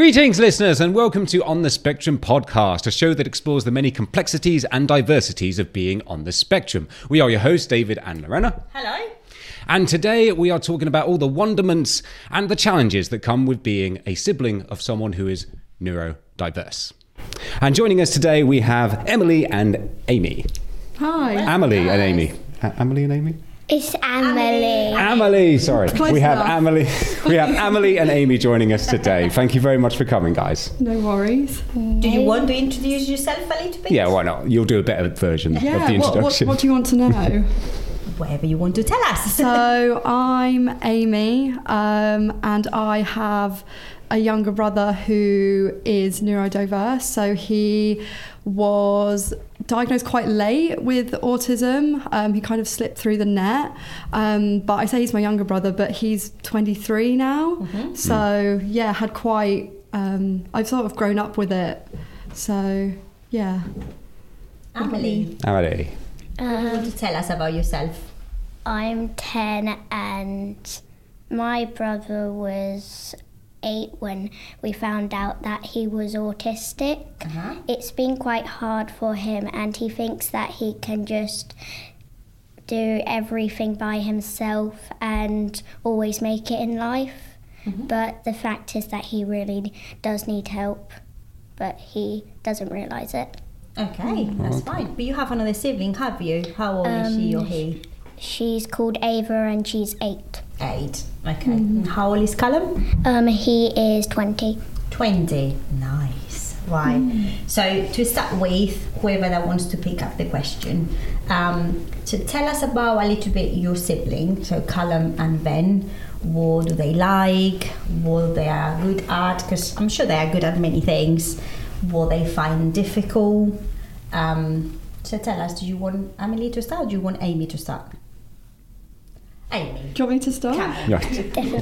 Greetings, listeners, and welcome to On the Spectrum podcast, a show that explores the many complexities and diversities of being on the spectrum. We are your hosts, David and Lorena. Hello. And today we are talking about all the wonderments and the challenges that come with being a sibling of someone who is neurodiverse. And joining us today, we have Emily and Amy. Hi. Emily and Amy. A- Emily and Amy? It's Emily. Emily, sorry. Close we have enough. Emily. We have Emily and Amy joining us today. Thank you very much for coming, guys. No worries. Do you want to introduce yourself a little bit? Yeah, why not? You'll do a better version of the Yeah, what, what, what do you want to know? Whatever you want to tell us. so, I'm Amy, um, and I have a younger brother who is neurodiverse. So, he was diagnosed quite late with autism. Um, he kind of slipped through the net. Um, but I say he's my younger brother, but he's 23 now. So, yeah, had quite, um, I've sort of grown up with it. So, yeah. Emily, Emily. what you want to tell us about yourself? I'm 10 and my brother was 8 when we found out that he was autistic. Uh-huh. It's been quite hard for him and he thinks that he can just do everything by himself and always make it in life. Mm-hmm. But the fact is that he really does need help, but he doesn't realise it. Okay, that's mm-hmm. fine. But you have another sibling, have you? How old is she um, or he? She's called Ava and she's 8. Eight. Okay. And how old is Callum? Um, he is 20. 20. Nice. Right. So to start with, whoever that wants to pick up the question, um, so tell us about a little bit your sibling, so Callum and Ben. What do they like? What they are good at? Because I'm sure they are good at many things. What they find difficult. Um, so tell us, do you want Emily to start or do you want Amy to start? Amy. Do you want me to start? Callum. Yeah.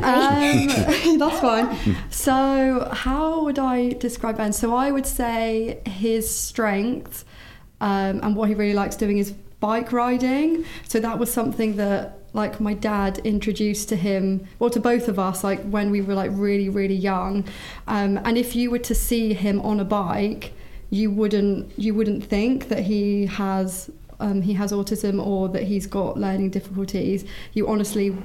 Um, that's fine. So, how would I describe Ben? So, I would say his strength um, and what he really likes doing is bike riding. So, that was something that, like, my dad introduced to him, well, to both of us, like, when we were, like, really, really young. Um, and if you were to see him on a bike, you wouldn't you wouldn't think that he has um, he has autism or that he's got learning difficulties. You honestly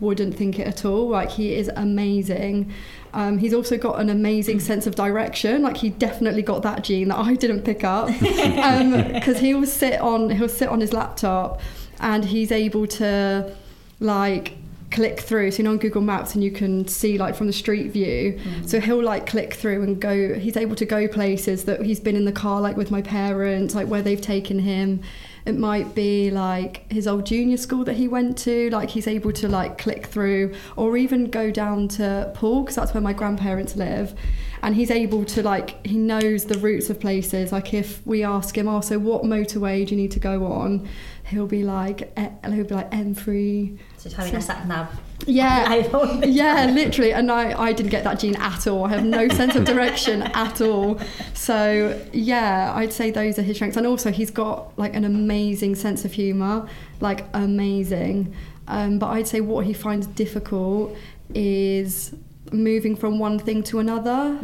wouldn't think it at all. Like he is amazing. Um, he's also got an amazing sense of direction. Like he definitely got that gene that I didn't pick up because he will sit on he'll sit on his laptop and he's able to like click through so you know on google maps and you can see like from the street view so he'll like click through and go he's able to go places that he's been in the car like with my parents like where they've taken him it might be like his old junior school that he went to like he's able to like click through or even go down to Poole because that's where my grandparents live. And he's able to like he knows the routes of places. Like if we ask him oh so what motorway do you need to go on? He'll be like he'll be like M3 So having a sat nav. Yeah. Yeah literally and I, I didn't get that gene at all. I have no sense of direction at all. So yeah i'd say those are his strengths. And also he's got like an amazing sense of humor like amazing. Um, but i'd say what he finds difficult is moving from one thing to another.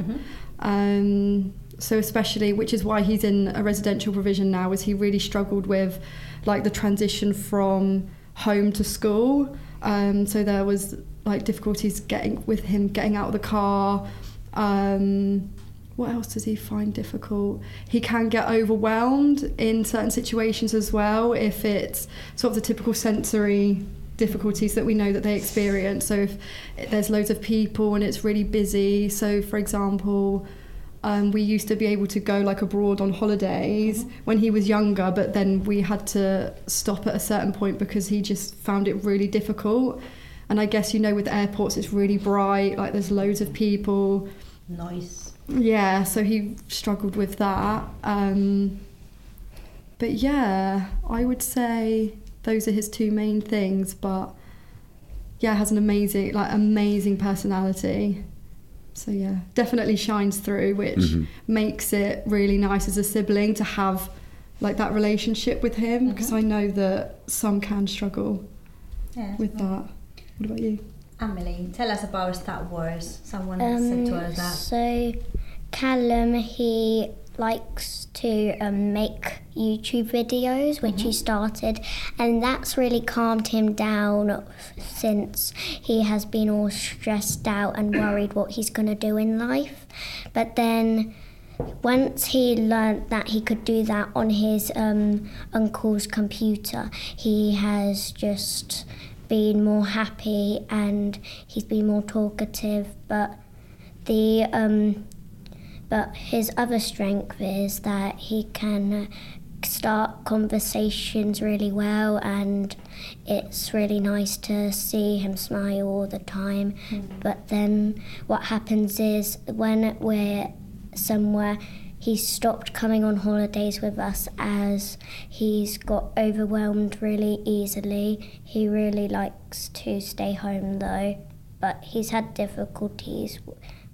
Um, so especially which is why he's in a residential provision now is he really struggled with like the transition from home to school um, so there was like difficulties getting with him getting out of the car. Um, what else does he find difficult? He can get overwhelmed in certain situations as well if it's sort of the typical sensory difficulties that we know that they experience. So if there's loads of people and it's really busy. So for example um, we used to be able to go like abroad on holidays when he was younger, but then we had to stop at a certain point because he just found it really difficult. And I guess you know with airports it's really bright, like there's loads of people. Noise. Yeah, so he struggled with that. Um, but yeah, I would say those are his two main things. But yeah, he has an amazing, like amazing personality. So yeah, definitely shines through, which Mhm. makes it really nice as a sibling to have like that relationship with him because Mhm. I know that some can struggle Yeah. with that. What about you? Emily, tell us about Star Wars. Someone said to us that. Um, So, Callum, he likes to um, make YouTube videos, which he started, and that's really calmed him down since he has been all stressed out and worried what he's going to do in life. But then once he learnt that he could do that on his um, uncle's computer, he has just been more happy and he's been more talkative. But the um, but his other strength is that he can start conversations really well and it's really nice to see him smile all the time. Hmm. But then what happens is when we're somewhere he's stopped coming on holidays with us as he's got overwhelmed really easily. He really likes to stay home though but he's had difficulties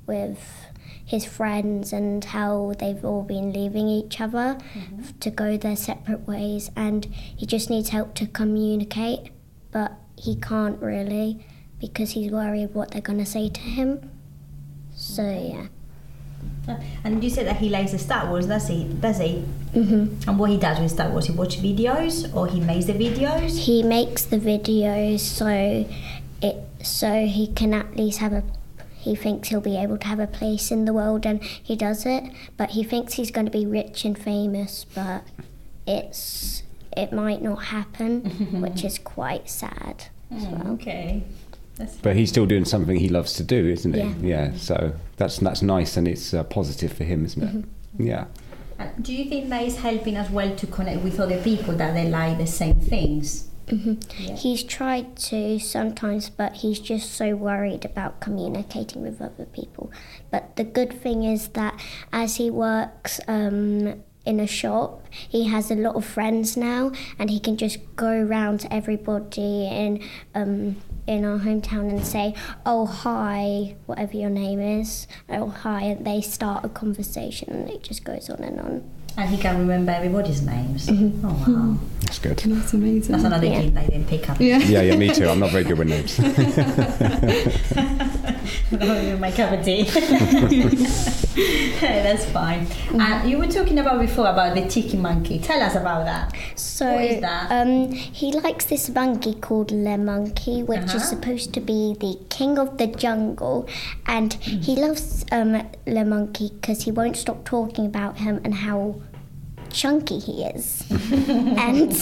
with his friends and how they've all been leaving each other f- to go their separate ways and he just needs help to communicate but he can't really because he's worried what they're going to say to him so yeah And you said that he likes the Star Wars, does he? Does he? hmm And what he does with Star Wars, he watches videos or he makes the videos? he makes the videos so it so he can at least have a he thinks he'll be able to have a place in the world and he does it but he thinks he's going to be rich and famous but it's it might not happen which is quite sad as well Mm, okay. That's But he's still doing something he loves to do, isn't he? Yeah. so that's that's nice and it's uh, positive for him, isn't it? Yeah. Uh, Do you think that is helping as well to connect with other people that they like the same things? Hmm Yeah. He's tried to sometimes, but he's just so worried about communicating with other people. But the good thing is that as he works um, in a shop, he has a lot of friends now, and he can just go around to everybody in um, in our hometown and say, "Oh hi," whatever your name is. Oh hi, and they start a conversation, and it just goes on and on. And he can remember everybody's names. Oh wow. That's good. That's amazing. That's another Yeah. game that I didn't pick up. yeah. Yeah, yeah, me too. I'm not very good with names. Not my cup of tea. That's fine. And you were talking about before about the tiki monkey. Tell us about that. So What is that? Um, he likes this monkey called Le Monkey, which Uh-huh. is supposed to be the king of the jungle, and he loves um, Le Monkey because he won't stop talking about him and how chunky he is, and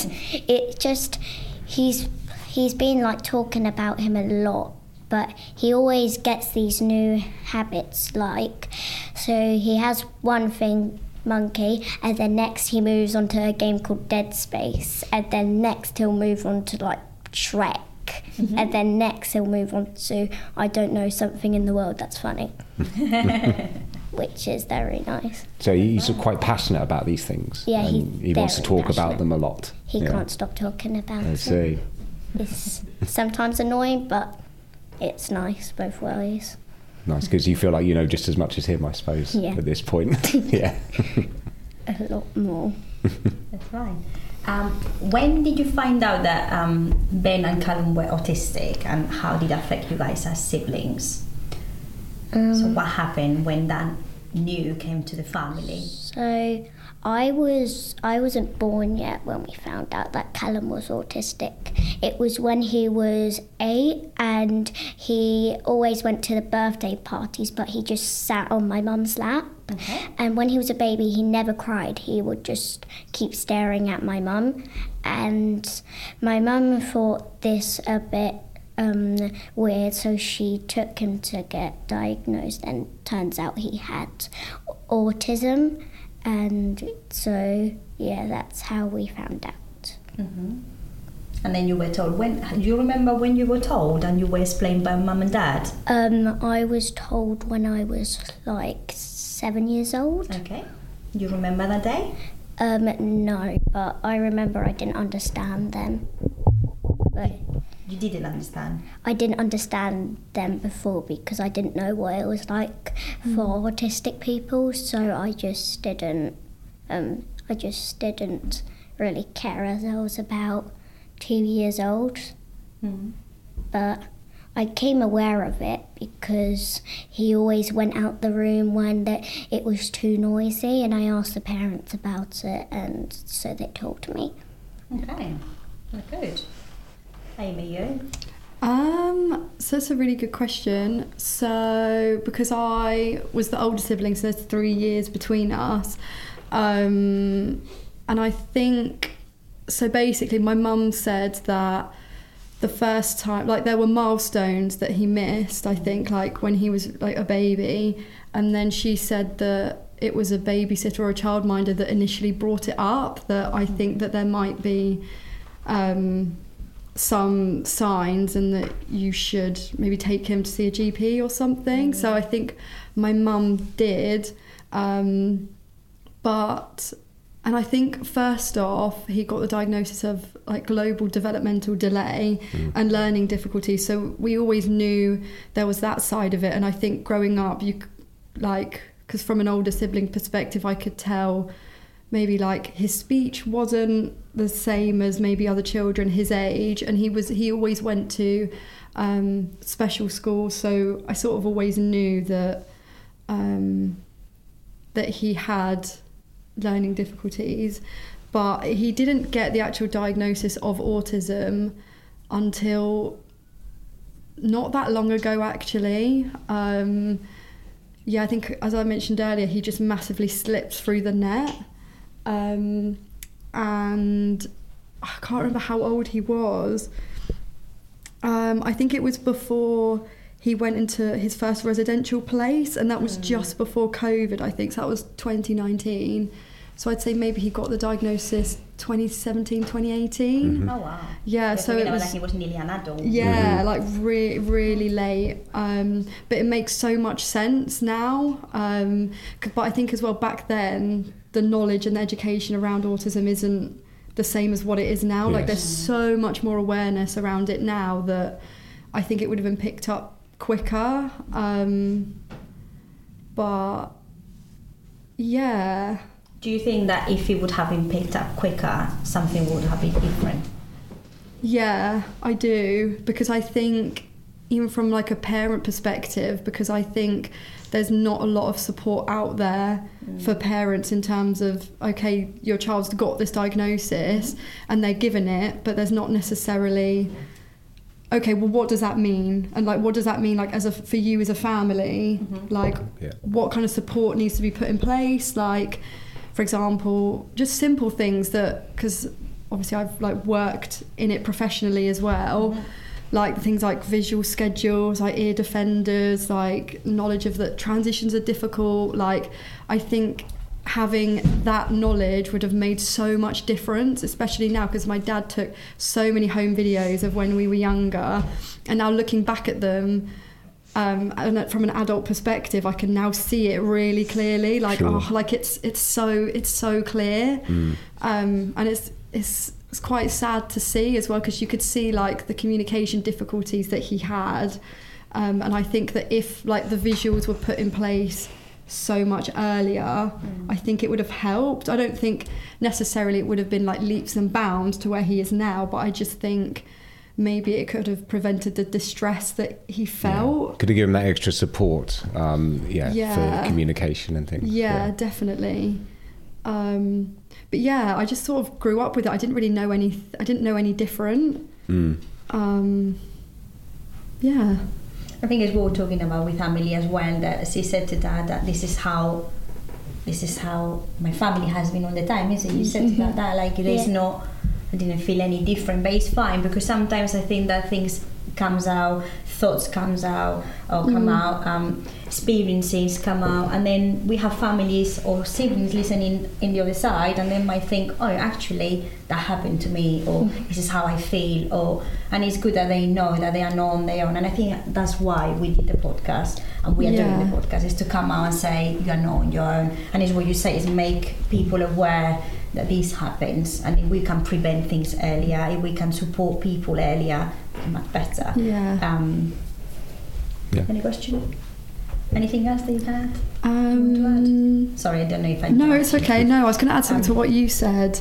it just he's he's been like talking about him a lot. But he always gets these new habits, like so he has one thing monkey, and then next he moves on to a game called Dead Space, and then next he'll move on to like Shrek, mm-hmm. and then next he'll move on to I don't know something in the world that's funny, which is very nice. so he's quite passionate about these things. Yeah, he's he wants to very talk about them a lot. He Yeah. can't stop talking about I it. see. It's sometimes annoying, but it's nice both ways. Nice, because you feel like you know just as much as him, I suppose, Yeah. at this point. yeah. A lot more. That's right. Um, when did you find out that um, Ben and Callum were autistic, and how did it affect you guys as siblings? Um, so what happened when that new came to the family? So I was I wasn't born yet when we found out that Callum was autistic. It was when he was eight and he always went to the birthday parties but he just sat on my mum's lap. Okay. And when he was a baby he never cried. He would just keep staring at my mum and my mum thought this a bit um, weird, so she took him to get diagnosed, and turns out he had autism, and so yeah, that's how we found out. hmm And then you were told when? You remember when you were told and you were explained by mum and dad? Um, I was told when I was like seven years old. Okay. You remember that day? Um, no, but I remember I didn't understand then. But You didn't understand. I didn't understand them before because I didn't know what it was like for autistic people, so I just didn't. Um, I just didn't really care as I was about two years old. Mm. But I came aware of it because he always went out the room when the, it was too noisy, and I asked the parents about it, and so they told me. Okay, well, good. Amy, you? Um, so that's a really good question. So because I was the older sibling, so there's three years between us, um, and I think so. Basically, my mum said that the first time, like there were milestones that he missed. I think like when he was like a baby, and then she said that it was a babysitter or a childminder that initially brought it up. That I think that there might be. Um, some signs and that you should maybe take him to see a GP or something. So I think my mum did. Um, but, and I think first off, he got the diagnosis of like global developmental delay and learning difficulties. So we always knew there was that side of it. And I think growing up, you like, because from an older sibling perspective, I could tell maybe like his speech wasn't the same as maybe other children his age and he was he always went to um, special school, so I sort of always knew that um, that he had learning difficulties. But he didn't get the actual diagnosis of autism until not that long ago actually. Um, yeah I think as I mentioned earlier he just massively slipped through the net. Um, and I can't remember how old he was. Um, I think it was before he went into his first residential place, and that was just before COVID, I think. So that was 2019. So I'd say maybe he got the diagnosis 2017, 2018. Oh wow. Yeah, so we it was- that he was nearly an adult. Yeah, like re- really late. Um, but it makes so much sense now. Um, but I think as well back then, the knowledge and the education around autism isn't the same as what it is now. Like there's so much more awareness around it now that I think it would have been picked up quicker. Um, but yeah. Do you think that if it would have been picked up quicker, something would have been different? Yeah, I do because I think even from like a parent perspective because I think there's not a lot of support out there mm. for parents in terms of okay your child's got this diagnosis and they're given it but there's not necessarily okay well what does that mean? And like what does that mean like as a for you as a family? Mm-hmm. Like Yeah. what kind of support needs to be put in place? Like for example just simple things that because obviously i've like worked in it professionally as well mm-hmm. Like things like visual schedules like ear defenders like knowledge of that transitions are difficult like i think having that knowledge would have made so much difference especially now because my dad took so many home videos of when we were younger and now looking back at them um, and from an adult perspective, I can now see it really clearly. Like, Sure. oh, like it's it's so it's so clear, um, and it's it's it's quite sad to see as well because you could see like the communication difficulties that he had, um, and I think that if like the visuals were put in place so much earlier, I think it would have helped. I don't think necessarily it would have been like leaps and bounds to where he is now, but I just think maybe it could have prevented the distress that he felt. Could have given that extra support, um, yeah, Yeah. for communication and things. Yeah, definitely. Um, but yeah, I just sort of grew up with it. I didn't really know any. I didn't know any different. Mm. Um, yeah. I think as we were talking about with Amelie as well, that she said to dad that this is how this is how my family has been all the time, isn't it? You said to that, that like there's Yeah. no I didn't feel any different, but it's fine because sometimes I think that things comes out, thoughts comes out or come out, um, experiences come out, and then we have families or siblings listening in the other side, and they might think, oh, actually that happened to me, or this is how I feel, or and it's good that they know that they are not on their own, and I think that's why we did the podcast and we are Yeah. doing the podcast is to come out and say you are not on your own, and it's what you say is make people aware that this happens, and if we can prevent things earlier, if we can support people earlier, much better. Yeah. Um, Yeah. Any question? Anything else that you can add? Um, Sorry, I don't know if I. no, it's okay. No, I was going to add something to Um, what you said.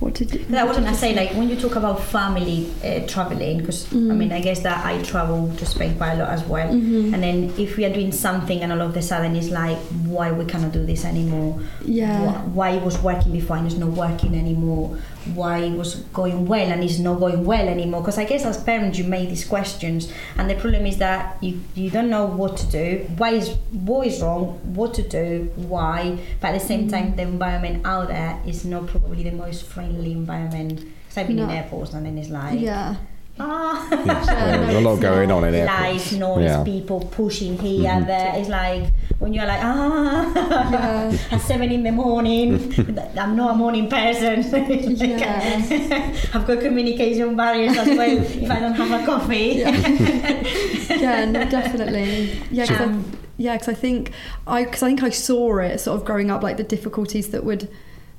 What did you? I what was did gonna you say, like when you talk about family uh, traveling, because I Mm. mean, I guess that I travel to Spain quite a lot as well. Mhm. And then if we are doing something, and all of a sudden it's like, why we cannot do this anymore? Yeah. Wh- Why it was working before and it's not working anymore? Why it was going well and it's not going well anymore? Because I guess as parents you make these questions, and the problem is that you you don't know what to do. Why is what is wrong? What to do? Why? But at the same time, the environment out there is not probably the most friendly environment. Because I've been in airports and then it's like, Yeah. ah. Yeah, there's a lot going on in Lights, airports. noise, Yeah. people pushing here, Mhm. there. It's like when you're like, ah, Yeah. at seven in the morning. I'm not a morning person. Yeah. I've got communication barriers as well if I don't have a coffee. yeah, no, definitely. Yeah, because Um, I, yeah, 'cause I think I because I think I saw it sort of growing up, like the difficulties that would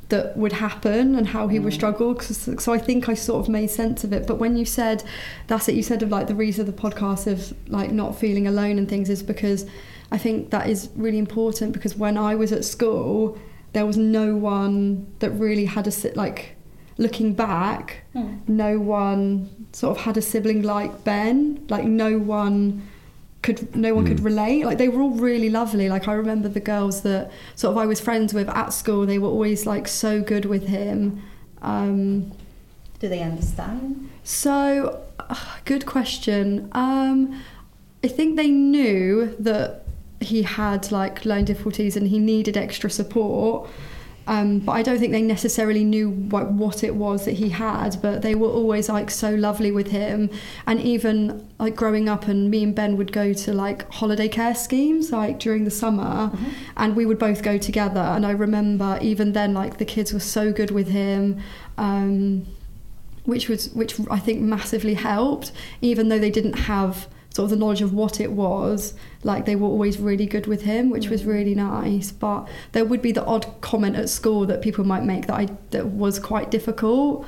that would happen and how he would struggle. 'cause- so I think I sort of made sense of it. But when you said that's it, you said of like the reason of the podcast of like not feeling alone and things is because I think that is really important because when I was at school, there was no one that really had a si- like looking back Hmm. no one sort of had a sibling like Ben. Like no one could no one could Mm. relate. Like they were all really lovely. Like I remember the girls that sort of I was friends with at school. They were always like so good with him. Um, Do they understand? so uh, good question. Um, I think they knew that he had like learning difficulties and he needed extra support. Um, but I don't think they necessarily knew what, what it was that he had. But they were always like so lovely with him, and even like growing up, and me and Ben would go to like holiday care schemes like during the summer, and we would both go together. And I remember even then, like the kids were so good with him. Um, which was which I think massively helped, even though they didn't have sort of the knowledge of what it was. Like they were always really good with him, which was really nice. But there would be the odd comment at school that people might make that I that was quite difficult.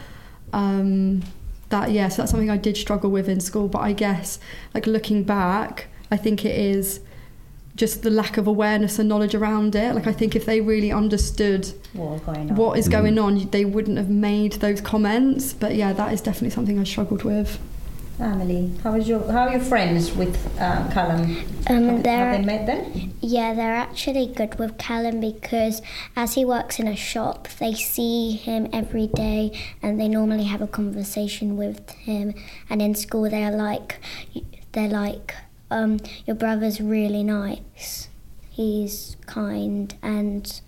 Um, that yes, that's something I did struggle with in school. But I guess like looking back, I think it is just the lack of awareness and knowledge around it. Like I think if they really understood What's going what is Mm. going on, they wouldn't have made those comments. But yeah, that is definitely something I struggled with. Emily, how is your how are your friends with uh, Callum? Um, have, have they met them? Yeah, they're actually good with Callum because as he works in a shop, they see him every day and they normally have a conversation with him. And in school, they're like, they're like, um, your brother's really nice. He's kind, and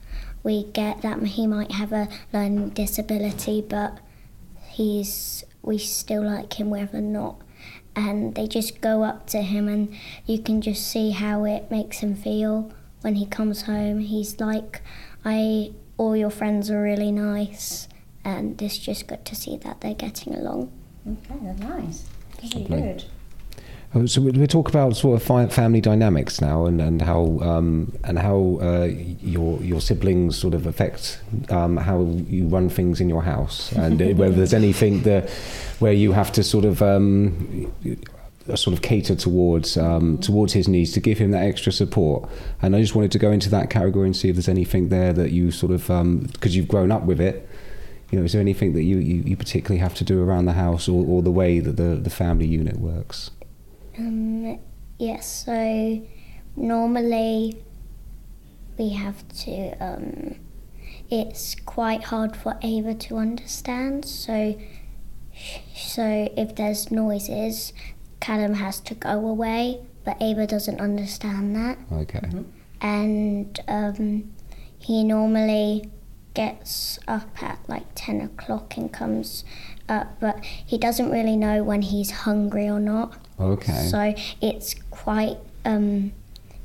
we get that he might have a learning disability, but he's we still like him whether or not and they just go up to him and you can just see how it makes him feel when he comes home he's like i all your friends are really nice and it's just good to see that they're getting along Okay, that's nice. Very Lovely. good. Oh, So we talk about sort of family dynamics now, and and how um, and how uh, your your siblings sort of affect um, how you run things in your house, and uh, whether there's anything that where you have to sort of um, sort of cater towards um, towards his needs to give him that extra support. And I just wanted to go into that category and see if there's anything there that you sort of because you've grown up with it. You know, is there anything that you, you, you particularly have to do around the house, or, or the way that the, the family unit works? Um yes so normally we have to um it's quite hard for ava to understand so so if there's noises callum has to go away but ava doesn't understand that Okay. and um, he normally gets up at like 10 o'clock and comes up, but he doesn't really know when he's hungry or not. Okay. So it's quite um,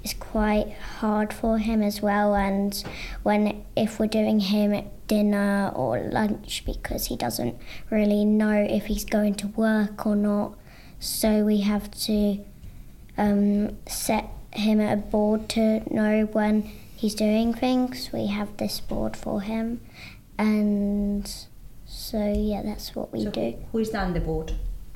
it's quite hard for him as well. And when if we're doing him dinner or lunch, because he doesn't really know if he's going to work or not, so we have to um, set him at a board to know when he's doing things. We have this board for him, and so yeah, that's what we so do. Who is on the board?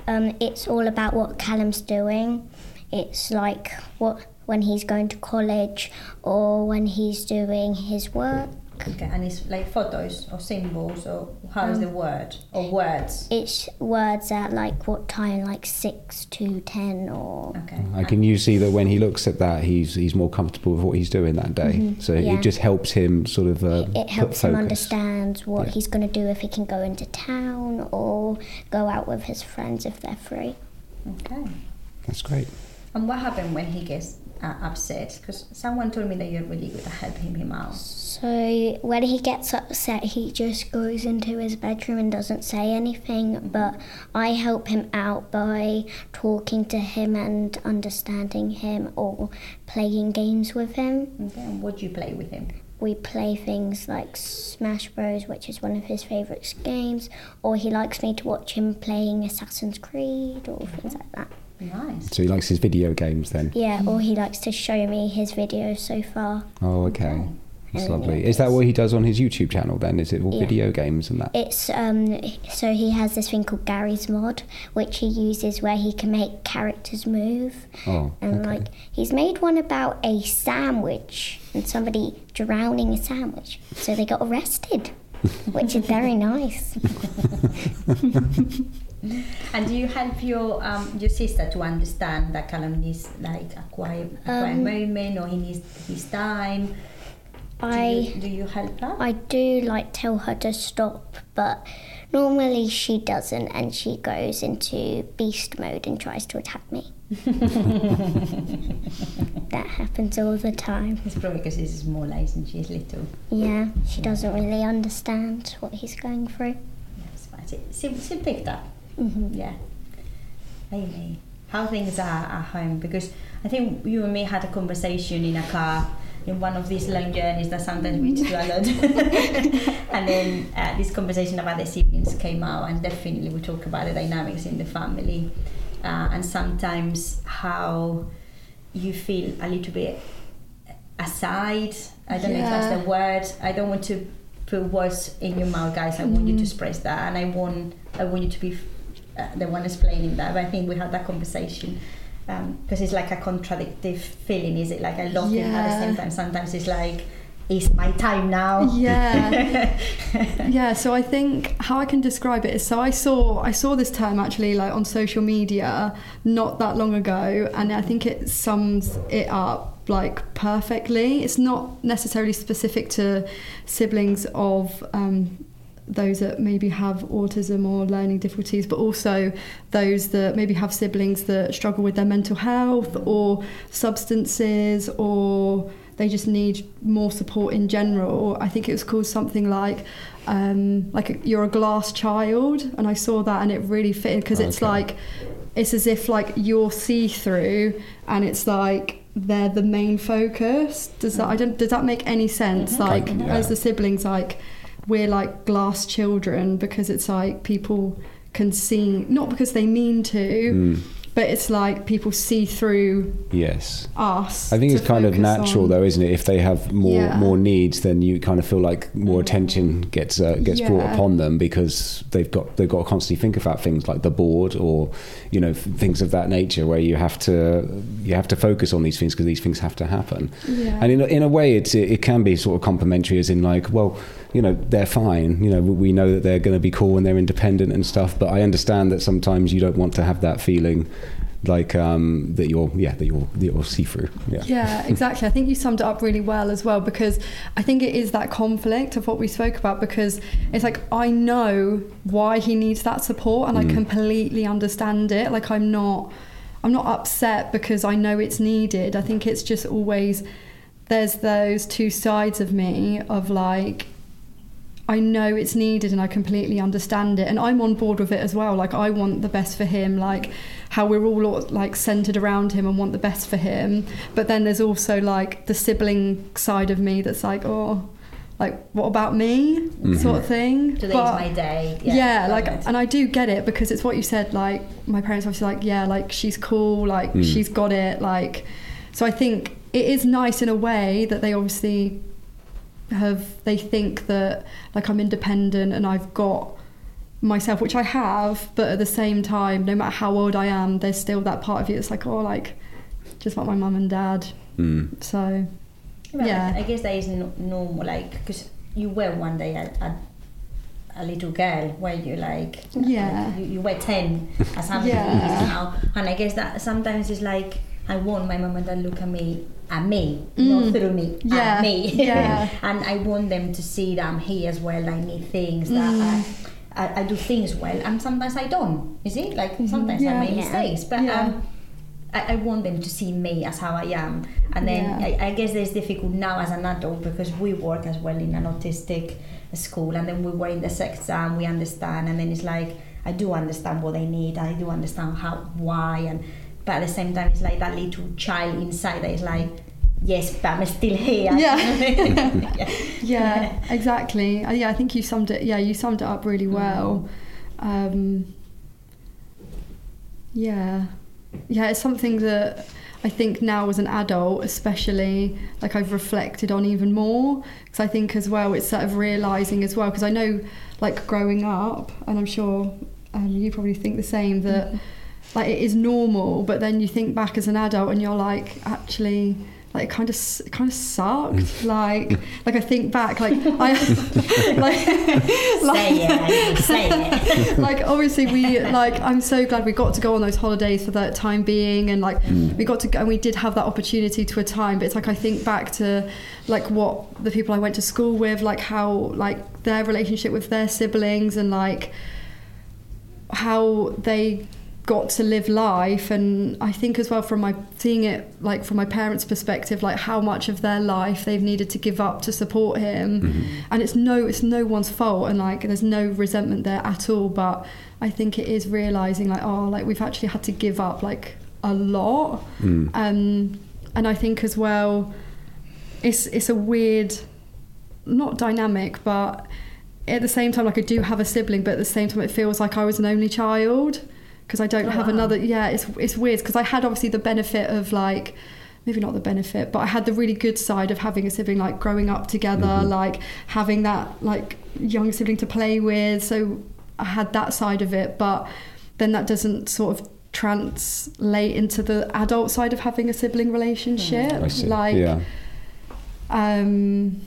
Um, it's all about what Callum's doing. It's like what when he's going to college or when he's doing his work Okay, and it's like photos or symbols or how is Um, the word or words? It's words at like what time, like six to ten or. Okay. I can you see that when he looks at that, he's he's more comfortable with what he's doing that day. So Yeah. it just helps him sort of uh, It put helps him focus. understand what Yeah. he's going to do if he can go into town or go out with his friends if they're free. Okay. That's great. And what happened when he gets uh, upset? Because someone told me that you're really good at helping him out. So when he gets upset, he just goes into his bedroom and doesn't say anything. But I help him out by talking to him and understanding him or playing games with him. Okay. And what do you play with him? We play things like Smash Bros, which is one of his favourite games, or he likes me to watch him playing Assassin's Creed or things like that. Nice. So he likes his video games then. Yeah, or he likes to show me his videos so far. Oh, okay. That's And lovely. yeah, Is that what he does on his YouTube channel then? Is it all Yeah. video games and that? It's um so he has this thing called Garry's mod, which he uses where he can make characters move. Oh, And okay. like he's made one about a sandwich and somebody drowning a sandwich, so they got arrested, which is very nice. And do you help your um, your sister to understand that Callum needs like a quiet, a quiet Um, moment or he needs his time? Do I you, do you help her? I do like tell her to stop, but normally she doesn't, and she goes into beast mode and tries to attack me. that happens all the time. It's probably because he's small eyes and she's little. Yeah, she doesn't really understand what he's going through. That's. She, she, she picked up. Hmm Yeah. Amy, how things are at home? Because I think you and me had a conversation in a car in one of these long journeys that sometimes we do a lot. and then uh, this conversation about the siblings came out, and definitely we talk about the dynamics in the family uh, and sometimes how you feel a little bit aside. I don't know if that's the word. I don't want to put words in your mouth, guys. I want you to Mhm. express that, and I want I want you to be uh, the one explaining that. But I think we had that conversation because it's like a contradictive feeling. Is it like I love him at the same time? Sometimes it's like it's my time now. Yeah. yeah so i think how i can describe it is so i saw i saw this term actually like on social media not that long ago and i think it sums it up like perfectly it's not necessarily specific to siblings of um, those that maybe have autism or learning difficulties, but also those that maybe have siblings that struggle with their mental health mm. or substances or they just need more support in general. I think it was called something like um, like a, you're a glass child, and I saw that and it really fitted because it's Okay. like it's as if like you're see through and it's like they're the main focus. Does that mm. I don't does that make any sense? Mm-hmm. Like Kind of, yeah. as the siblings, like we're like glass children because it's like people can see not because they mean to, Mm, but it's like people see through yes. us. I think it's kind of natural, on. though, isn't it? If they have more Yeah. more needs, then you kind of feel like more attention gets uh, gets brought upon them because they've got they've got to constantly think about things like the board or you know things of that nature, where you have to you have to focus on these things because these things have to happen. Yeah. And in a, in a way, it's it, it can be sort of complimentary, as in like, well, you know, they're fine. You know, we know that they're going to be cool and they're independent and stuff. But I understand that sometimes you don't want to have that feeling, like um, that you're yeah that you're that you're see through. Yeah. Yeah, exactly. I think you summed it up really well as well because I think it is that conflict of what we spoke about because it's like I know why he needs that support and I Mm. completely understand it. Like I'm not I'm not upset because I know it's needed. I think it's just always there's those two sides of me of like I know it's needed and I completely understand it and I'm on board with it as well like I want the best for him like how we're all like centered around him and want the best for him but then there's also like the sibling side of me that's like oh like what about me sort of thing Today's But- my day. yeah, love like it. and I do get it because it's what you said like my parents obviously like yeah like she's cool like Mm. she's got it like so I think it is nice in a way that they obviously have they think that like I'm independent and I've got myself which I have but at the same time no matter how old I am there's still that part of you that's like oh like just like my mum and dad Mm. so Well, Yeah. I guess that is no, normal, like because you were one day a, a, a little girl where you like Yeah. like, you, you were 10 as I'm Yeah. now and I guess that sometimes it's like I want my mom and dad look at me at me not Mm. through me Yeah. at me Yeah. and I want them to see that I'm here as well I need things that Mm. I, I, I do things well and sometimes I don't you see like sometimes Yeah. I make mistakes but um I, I want them to see me as how I am. And then Yeah. I, I guess it's difficult now as an adult because we work as well in an autistic school and then we were in the sex exam, we understand and then it's like I do understand what they need, I do understand how why and but at the same time it's like that little child inside that is like Yes, but I'm still here. Yeah. yeah. yeah, exactly. Uh, yeah, I think you summed it. Yeah, you summed it up really well. Um, yeah, yeah, it's something that I think now as an adult, especially, like I've reflected on even more. Because I think as well, it's sort of realizing as well. Because I know, like growing up, and I'm sure um, you probably think the same that. Like it is normal, but then you think back as an adult and you're like, actually, like it kind of it kind of sucked. like like I think back, like I like Say it, say it. like obviously we like I'm so glad we got to go on those holidays for that time being and like hmm. we got to go and we did have that opportunity to a time but it's like I think back to like what the people I went to school with like how like their relationship with their siblings and like how they got to live life and I think as well from my seeing it like from my parents perspective like how much of their life they've needed to give up to support him. And it's no it's no one's fault and like there's no resentment there at all but I think it is realizing like oh like we've actually had to give up like a lot. Mm. um and I think as well it's it's a weird not dynamic but at the same time like I do have a sibling but at the same time it feels like I was an only child because I don't Oh, have wow. another yeah it's it's weird because I had obviously the benefit of like maybe not the benefit but I had the really good side of having a sibling like growing up together like having that like young sibling to play with so I had that side of it but then that doesn't sort of translate into the adult side of having a sibling relationship I see. like yeah. um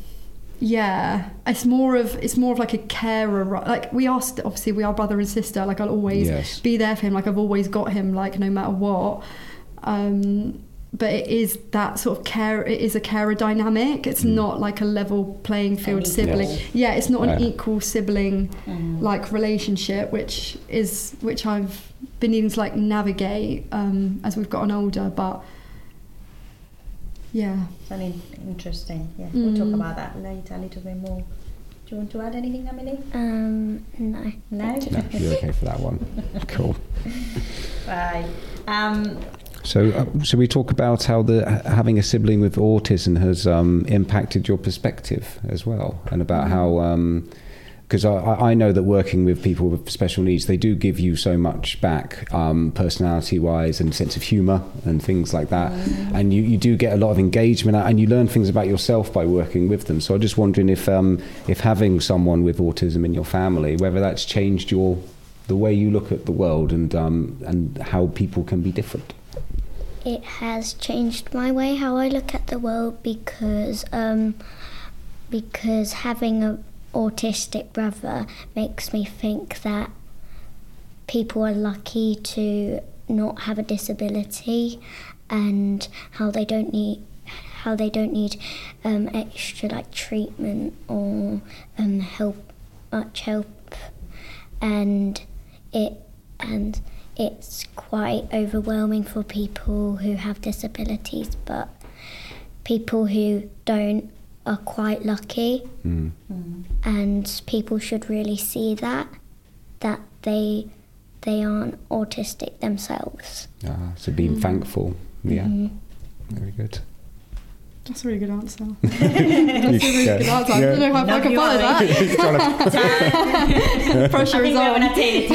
yeah it's more of it's more of like a carer ro- like we are st- obviously we are brother and sister like i'll always Yes. be there for him like i've always got him like no matter what um but it is that sort of care it is a carer dynamic it's Mm. not like a level playing field sibling Yes. yeah it's not an Yeah. equal sibling Mm. like relationship which is which i've been needing to like navigate um as we've gotten older but yeah It's an interesting. Yeah, we'll talk Mm. about that later a little bit more. Do you want to add anything, Emily? Um, no. No. No, you're okay for that one. Cool. Right. Um, So, uh, should we talk about how the having a sibling with autism has um, impacted your perspective as well, and about how because I, I know that working with people with special needs, they do give you so much back, um, personality-wise, and sense of humour and things like that, and you, you do get a lot of engagement, and you learn things about yourself by working with them. So, I'm just wondering if um, if having someone with autism in your family, whether that's changed your the way you look at the world and um, and how people can be different. It has changed my way how I look at the world because um, because having a autistic brother makes me think that people are lucky to not have a disability and how they don't need how they don't need um, extra like treatment or um, help much help. And it and it's quite overwhelming for people who have disabilities but people who don't are quite lucky Mm. and people should really see that that they they aren't autistic themselves Ah, so being thankful. Yeah, Mhm. very good. That's a really good answer. that's a Yeah. Good answer. I don't know how No, I can you follow that. Pressure is on. gonna take.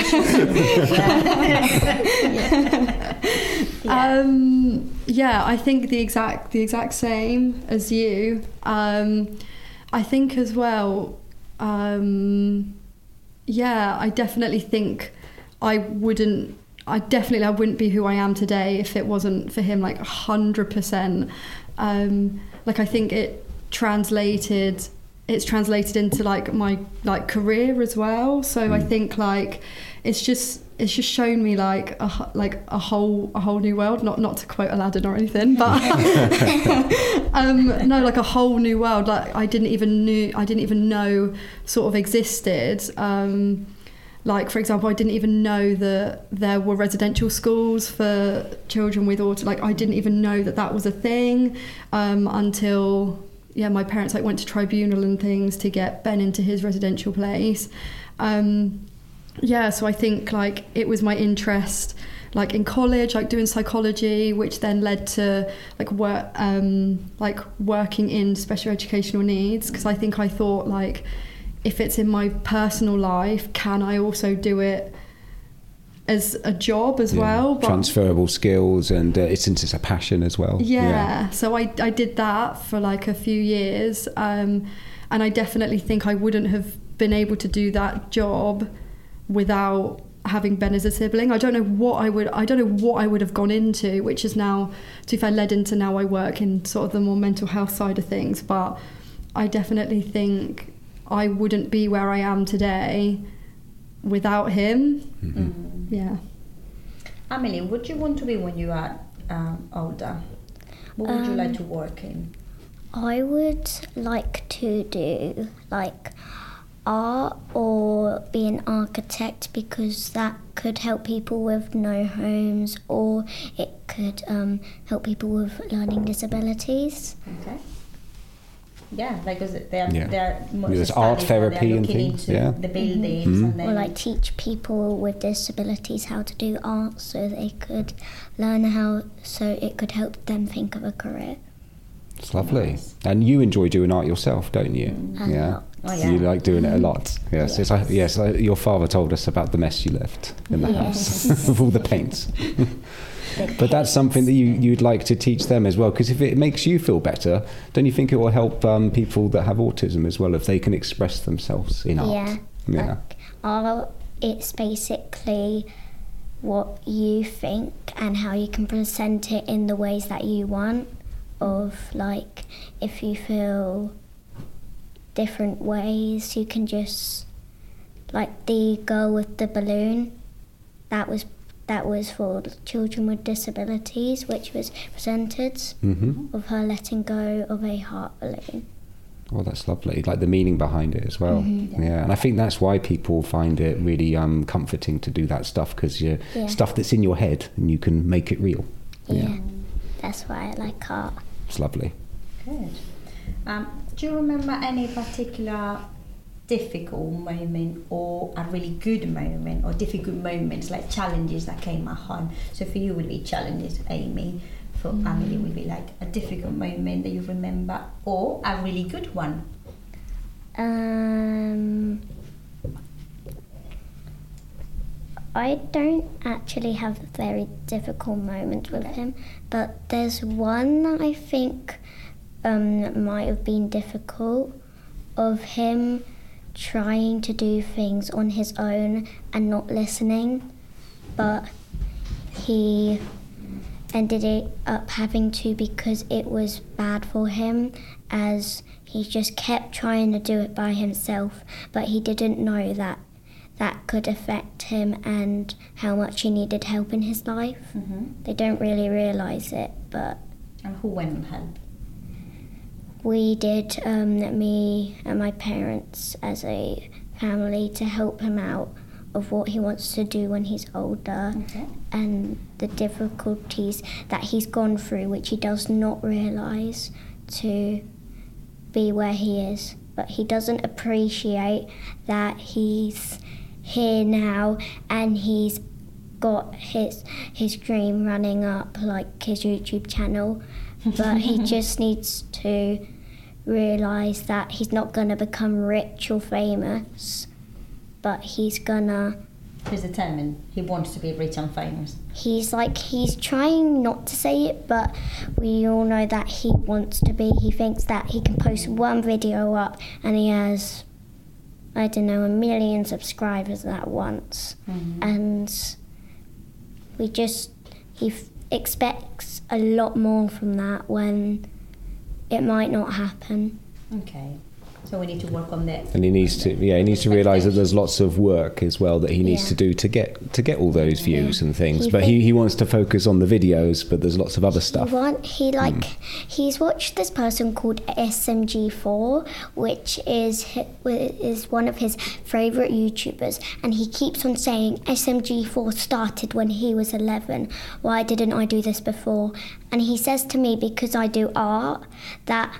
Um, yeah, I think the exact the exact same as you. Um, I think as well. Um, yeah, I definitely think I wouldn't. I definitely I wouldn't be who I am today if it wasn't for him. Like hundred percent. Um, like I think it translated it's translated into like my like career as well. So I think like it's just it's just shown me like a like a whole a whole new world. Not not to quote Aladdin or anything, but um, no, like a whole new world. Like I didn't even knew I didn't even know sort of existed. Um, like for example, I didn't even know that there were residential schools for children with autism. Like I didn't even know that that was a thing um, until yeah, my parents like went to tribunal and things to get Ben into his residential place. Um, yeah, so I think like it was my interest like in college like doing psychology which then led to like work um like working in special educational needs because I think I thought like if it's in my personal life can I also do it as a job as Yeah. well but Transferable skills, and uh, it's since it's a passion as well. yeah. So I, I did that for like a few years. Um, and I definitely think I wouldn't have been able to do that job without having Ben as a sibling. I don't know what I would I don't know what I would have gone into, which is now to be fair led into now I work in sort of the more mental health side of things. But I definitely think I wouldn't be where I am today without him. Mm-hmm. Yeah. Amelie, what do you want to be when you are um, older? What would you like to work in? I would like to do like art or be an architect because that could help people with no homes or it could um, help people with learning disabilities. Okay. Yeah, because they're Yeah. they're most There's art studies where therapy they're and things, into yeah. the buildings Mhm. and then Or like teach people with disabilities how to do art so they could learn how so it could help them think of a career. It's lovely. Nice. And you enjoy doing art yourself, don't you? A yeah. Oh, yeah. You like doing it a lot. Yes. Yes. I, yes your father told us about the mess you left in the house with all the paints. but that's something that you, you'd like to teach them as well, because if it makes you feel better, don't you think it will help um, people that have autism as well if they can express themselves in art? Yeah. Yeah. Like, art, it's basically what you think and how you can present it in the ways that you want. Of like, if you feel different ways, you can just like the girl with the balloon. That was that was for children with disabilities, which was presented hmm of her letting go of a heart balloon. Well, that's lovely. Like the meaning behind it as well. Mm-hmm. Yeah, and I think that's why people find it really um, comforting to do that stuff because you're Yeah. stuff that's in your head and you can make it real. Yeah. That's why I like art. It's lovely. Good. Um, do you remember any particular difficult moment or a really good moment or difficult moments like challenges that came at home? So for you would be challenges, Amy. For Amelie would be like a difficult moment that you remember or a really good one. Um, I don't actually have very difficult moments with him, but there's one that I think um, might have been difficult of him trying to do things on his own and not listening, but he ended it up having to because it was bad for him as he just kept trying to do it by himself but he didn't know that that could affect him and how much he needed help in his life Mm-hmm. they don't really realize it but And who went and helped? We did um, me and my parents as a family to help him out of what he wants to do when he's older Okay. and the difficulties that he's gone through, which he does not realise to be where he is. But he doesn't appreciate that he's here now and he's got his his dream running up like his YouTube channel. But he just needs to realise that he's not gonna become rich or famous, but he's gonna He's determined. He wants to be rich and famous. he's like he's trying not to say it but we all know that he wants to be he thinks that he can post one video up and he has i don't know a million subscribers at once mm-hmm. and we just he expects a lot more from that when it might not happen Okay. So we need to work on that. And he needs to, yeah, he needs to realise that there's lots of work as well that he needs Yeah. to do to get to get all those views and things. He But he, he wants to focus on the videos, but there's lots of other He stuff. want he hmm. like he's watched this person called SMG4, which is is one of his favorite YouTubers, and he keeps on saying SMG4 started when he was 11. Why didn't I do this before? And he says to me because I do art that.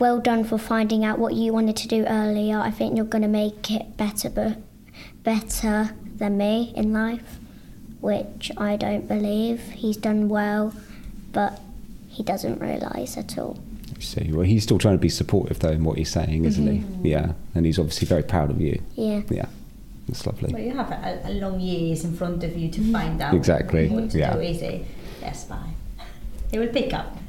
Well done for finding out what you wanted to do earlier. I think you're going to make it better, but better than me in life, which I don't believe. He's done well, but he doesn't realise at all. See, well, he's still trying to be supportive though in what he's saying, isn't he? Mm-hmm. Yeah, and he's obviously very proud of you. Yeah. Yeah, that's lovely. Well, you have a, a long years in front of you to find out Exactly, what to yeah. do. Easy. That's fine. He will pick up.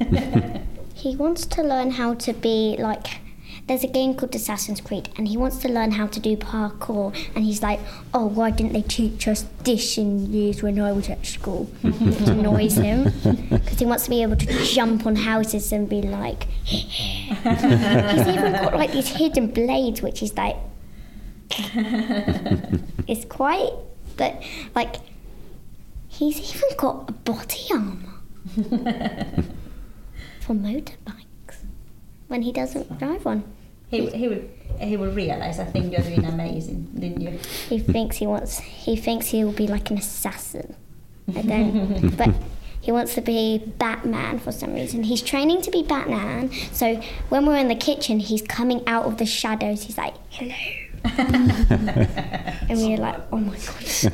He wants to learn how to be like. There's a game called Assassin's Creed, and he wants to learn how to do parkour. And he's like, "Oh, why didn't they teach us this in years when I was at school?" Which annoys him because he wants to be able to jump on houses and be like. he's even got like these hidden blades, which is like. it's quite, but like, he's even got a body armor for motorbikes when he doesn't drive one. he, he will he will realize. I think you're doing amazing, didn't you? He thinks he wants. He thinks he will be like an assassin. I don't. but he wants to be Batman for some reason. He's training to be Batman. So when we're in the kitchen, he's coming out of the shadows. He's like, "Hello," and we're like, "Oh my god!"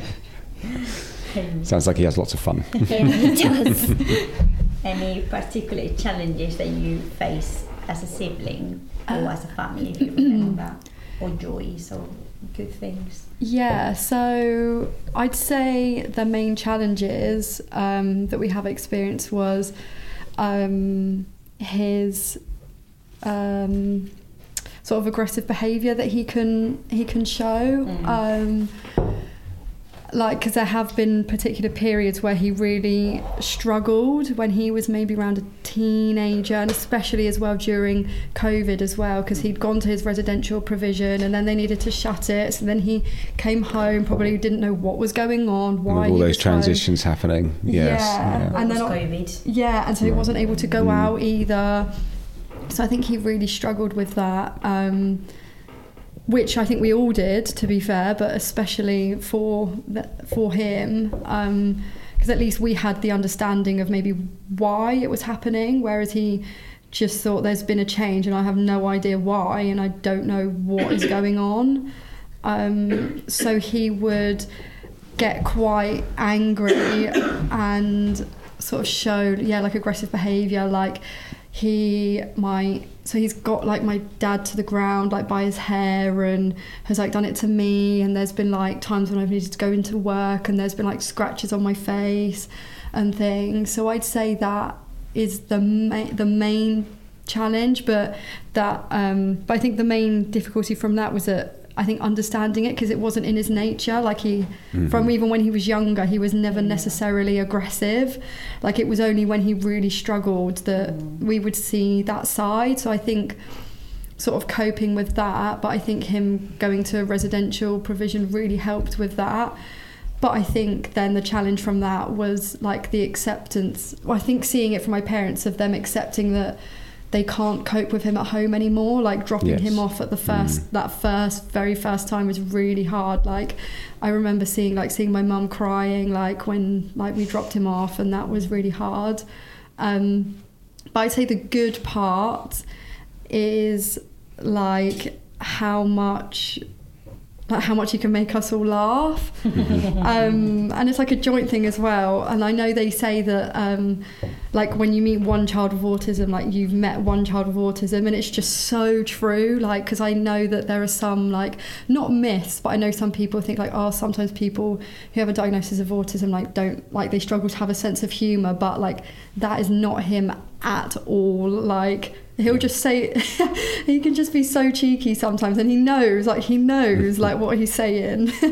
Sounds like he has lots of fun. Yeah, he does. Any particular challenges that you face as a sibling or as a family, if you remember, or joys or good things? Yeah, so I'd say the main challenges um, that we have experienced was um, his um, sort of aggressive behaviour that he can he can show. Um, like, because there have been particular periods where he really struggled when he was maybe around a teenager, and especially as well during COVID as well, because he'd gone to his residential provision and then they needed to shut it. So then he came home, probably didn't know what was going on, why With all those was home. transitions happening. Yes. Yeah. yeah. And then- COVID? Yeah, and so he wasn't able to go out either. So I think he really struggled with that, um, which I think we all did, to be fair, but especially for the, for him, because at least we had the understanding of maybe why it was happening, whereas he just thought there's been a change and I have no idea why and I don't know what is going on. Um, so he would get quite angry and sort of show, yeah like aggressive behavior like he might so he's got like my dad to the ground like by his hair and has like done it to me. And there's been like times when I've needed to go into work and there's been like scratches on my face and things. So I'd say that is the ma- the main challenge but that um but I think the main difficulty from that was that I think understanding it because it wasn't in his nature. Like he, mm-hmm. from even when he was younger, he was never necessarily aggressive. Like it was only when he really struggled that mm. we would see that side. So I think sort of coping with that. But I think him going to residential provision really helped with that. But I think then the challenge from that was like the acceptance. Well, I think seeing it from my parents of them accepting that they can't cope with him at home anymore. Like dropping Yes. him off at the first that first very first time was really hard. Like I remember seeing like seeing my mum crying like when like we dropped him off and that was really hard. Um, but I'd say the good part is like how much like how much you can make us all laugh. Um, and it's like a joint thing as well. And i know they say that um, like when you meet one child with autism like you've met one child with autism and it's just so true. Like because i know that there are some like not myths but i know some people think like oh sometimes people who have a diagnosis of autism like don't like they struggle to have a sense of humor but like that is not him at all. Like he'll just say he can just be so cheeky sometimes and he knows like he knows like what he's saying.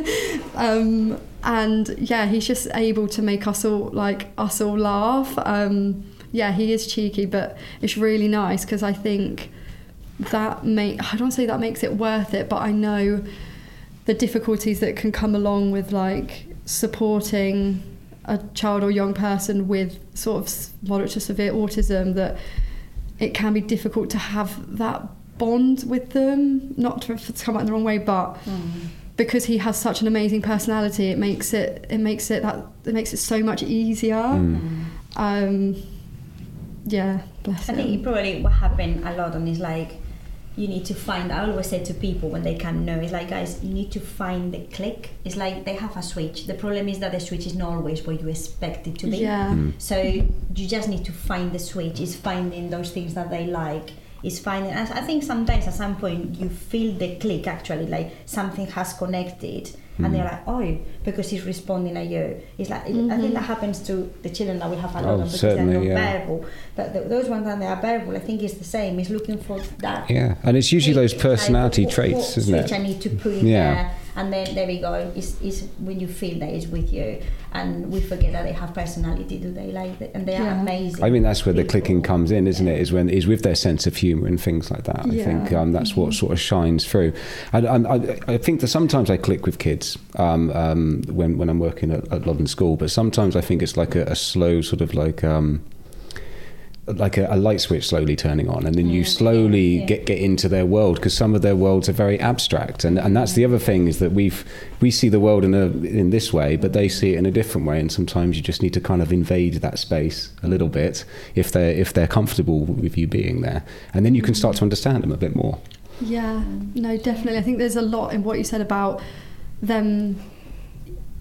Um and yeah he's just able to make us all like us all laugh. Um yeah he is cheeky but it's really nice because i think that make I don't say that makes it worth it, but I know the difficulties that can come along with like supporting a child or young person with sort of moderate to severe autism that it can be difficult to have that bond with them not to, to come out in the wrong way but Mm. because he has such an amazing personality it makes it it makes it that it makes it so much easier Mm. um yeah bless I think he it probably what happened a lot on his like you need to find I always say to people when they come know it's like guys you need to find the click. It's like they have a switch. The problem is that the switch is not always what you expect it to be. Yeah. Mm. so you just need to find the switch. Is finding those things that they like. Is finding I I think sometimes at some point you feel the click actually like something has connected and they're mm. like oh because he's responding at you it's like I think mm-hmm. that happens to the children that we have a lot Oh, of because certainly, they're not yeah. verbal but the, those ones that they are verbal I think it's the same is looking for that Yeah, and it's usually those personality like, what- traits, what isn't switch I it? need to put in Yeah. there and then there we go is is when you feel that it's with you and we forget that they have personality do they like it and they are amazing I mean, that's where the clicking comes in, isn't it? Is when is with their sense of humour and things like that. I think um, that's what sort of shines through. And, and I, I think that sometimes I click with kids um, um, when when I'm working at, at Loddon School, but sometimes I think it's like a, a slow sort of like. Um, like a, a light switch slowly turning on, and then you Mm, slowly yeah. get get into their world because some of their worlds are very abstract, and and that's the other thing is that we've we see the world in a in this way, but they see it in a different way, and sometimes you just need to kind of invade that space a little bit if they're if they're comfortable with you being there, and then you can start to understand them a bit more. Yeah, no, definitely. I think there's a lot in what you said about them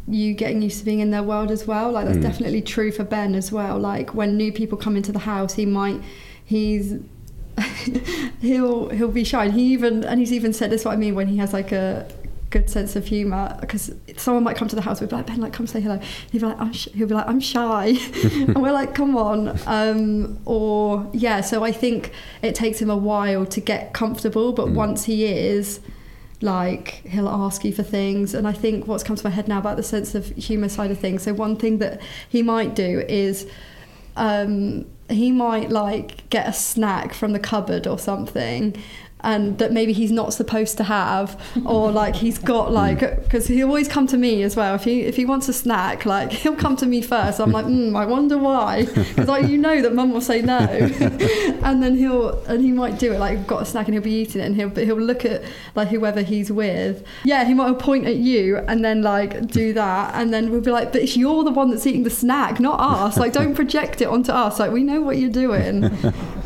you getting used to being in their world as well. Like that's Mm. definitely true for Ben as well. Like when new people come into the house, he might he's he'll he'll be shy. And he even and he's even said this is what I mean when he has like a good sense of humor because someone might come to the house be like Ben like come say hello he'll be like I'm he'll be like I'm shy and we're like come on um, or yeah so I think it takes him a while to get comfortable but Mm. once he is like he'll ask you for things. And I think what's come to my head now about the sense of humor side of things so one thing that he might do is um, he might like get a snack from the cupboard or something and that maybe he's not supposed to have or like he's got like because he always come to me as well. If he if he wants a snack like he'll come to me first. I'm like mm, i wonder why. Because like you know that mum will say no. And then he'll and he might do it like got a snack and he'll be eating it and he'll but he'll look at like whoever he's with. Yeah he might point at you and then like do that and then we'll be like but it's you're the one that's eating the snack not us. Like don't project it onto us. Like we know what you're doing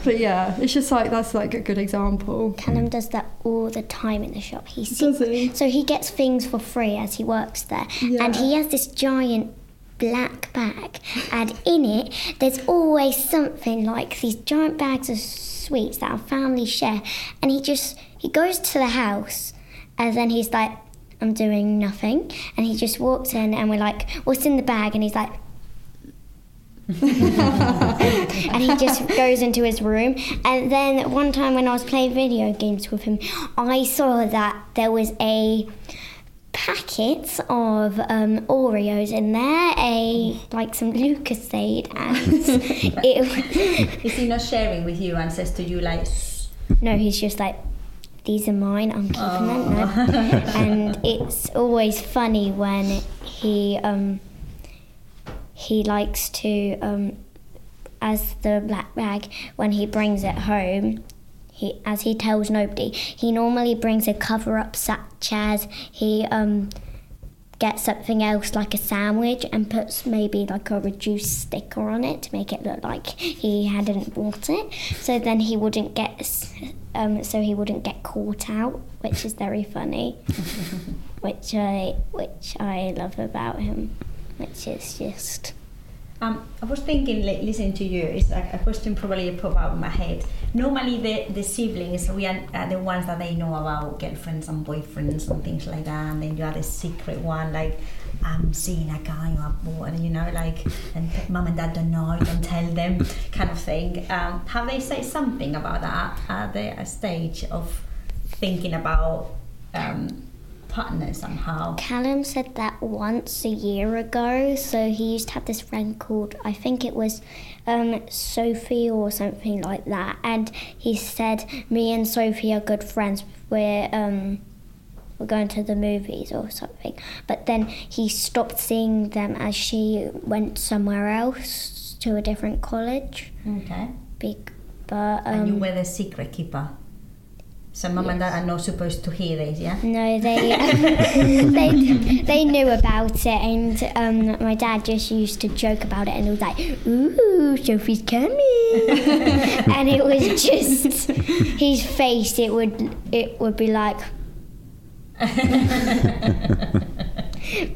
but yeah it's just like that's like a good example Callum does that all the time in the shop. He Does he? So he gets things for free as he works there, Yeah. and he has this giant black bag, and in it there's always something like these giant bags of sweets that our family share, and he just he goes to the house, and then he's like. I'm doing nothing, and he just walks in, and we're like, "What's in the bag?" And he's like, and he just goes into his room. And then one time when I was playing video games with him, I saw that there was a packet of um, Oreos in there, a like some Lucozade, and it. is he not sharing with you and says to you like No, he's just like. These are mine. I'm keeping them. No. and it's always funny when he um, he likes to um, as the black bag when he brings it home he as he tells nobody he normally brings a cover up such as he um, gets something else like a sandwich and puts maybe like a reduced sticker on it to make it look like he hadn't bought it. So then he wouldn't get s- um, so he wouldn't get caught out which is very funny which I which I love about him which is just Um, I was thinking, like, listening to you, it's like a question probably pop out in my head. Normally, the, the siblings, we are, are the ones that they know about girlfriends and boyfriends and things like that, and then you are the secret one, like, I'm seeing a guy or a boy, you know, like, and mom and dad don't know, don't tell them, kind of thing. Um, have they said something about that at the stage of thinking about um, partner somehow? Callum said that once a year ago. So he used to have this friend called, I think it was um, Sophie or something like that. And he said, Me and Sophie are good friends. We're, um, we're going to the movies or something. But then he stopped seeing them as she went somewhere else to a different college. Okay. Big, but and you um, were the secret keeper. So mum and dad are not supposed to hear this, yeah? No, they they they knew about it, and um, my dad just used to joke about it, and it was like, "Ooh, Sophie's coming," and it was just his face. It would it would be like,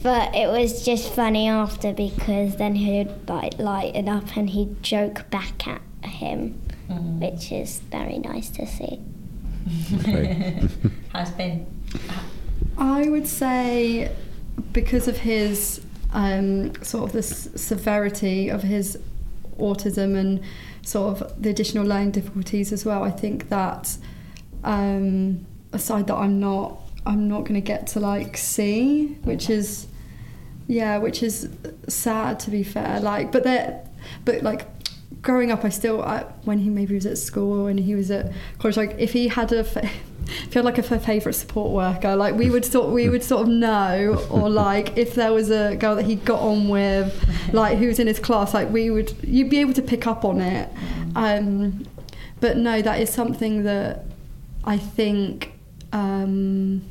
but it was just funny after because then he'd like lighten up and he'd joke back at him, which is very nice to see. Okay. Has been. I would say because of his um, sort of the s- severity of his autism and sort of the additional learning difficulties as well. I think that um, a side that I'm not I'm not going to get to like see, which is yeah, which is sad to be fair. Like, but that but like growing up, I still I, when he maybe was at school and he was at college, like if he had a fa- if he had like a favourite support worker, like we would sort we would sort of know, or like if there was a girl that he got on with, like who was in his class, like we would you'd be able to pick up on it. Um, but no, that is something that I think, um,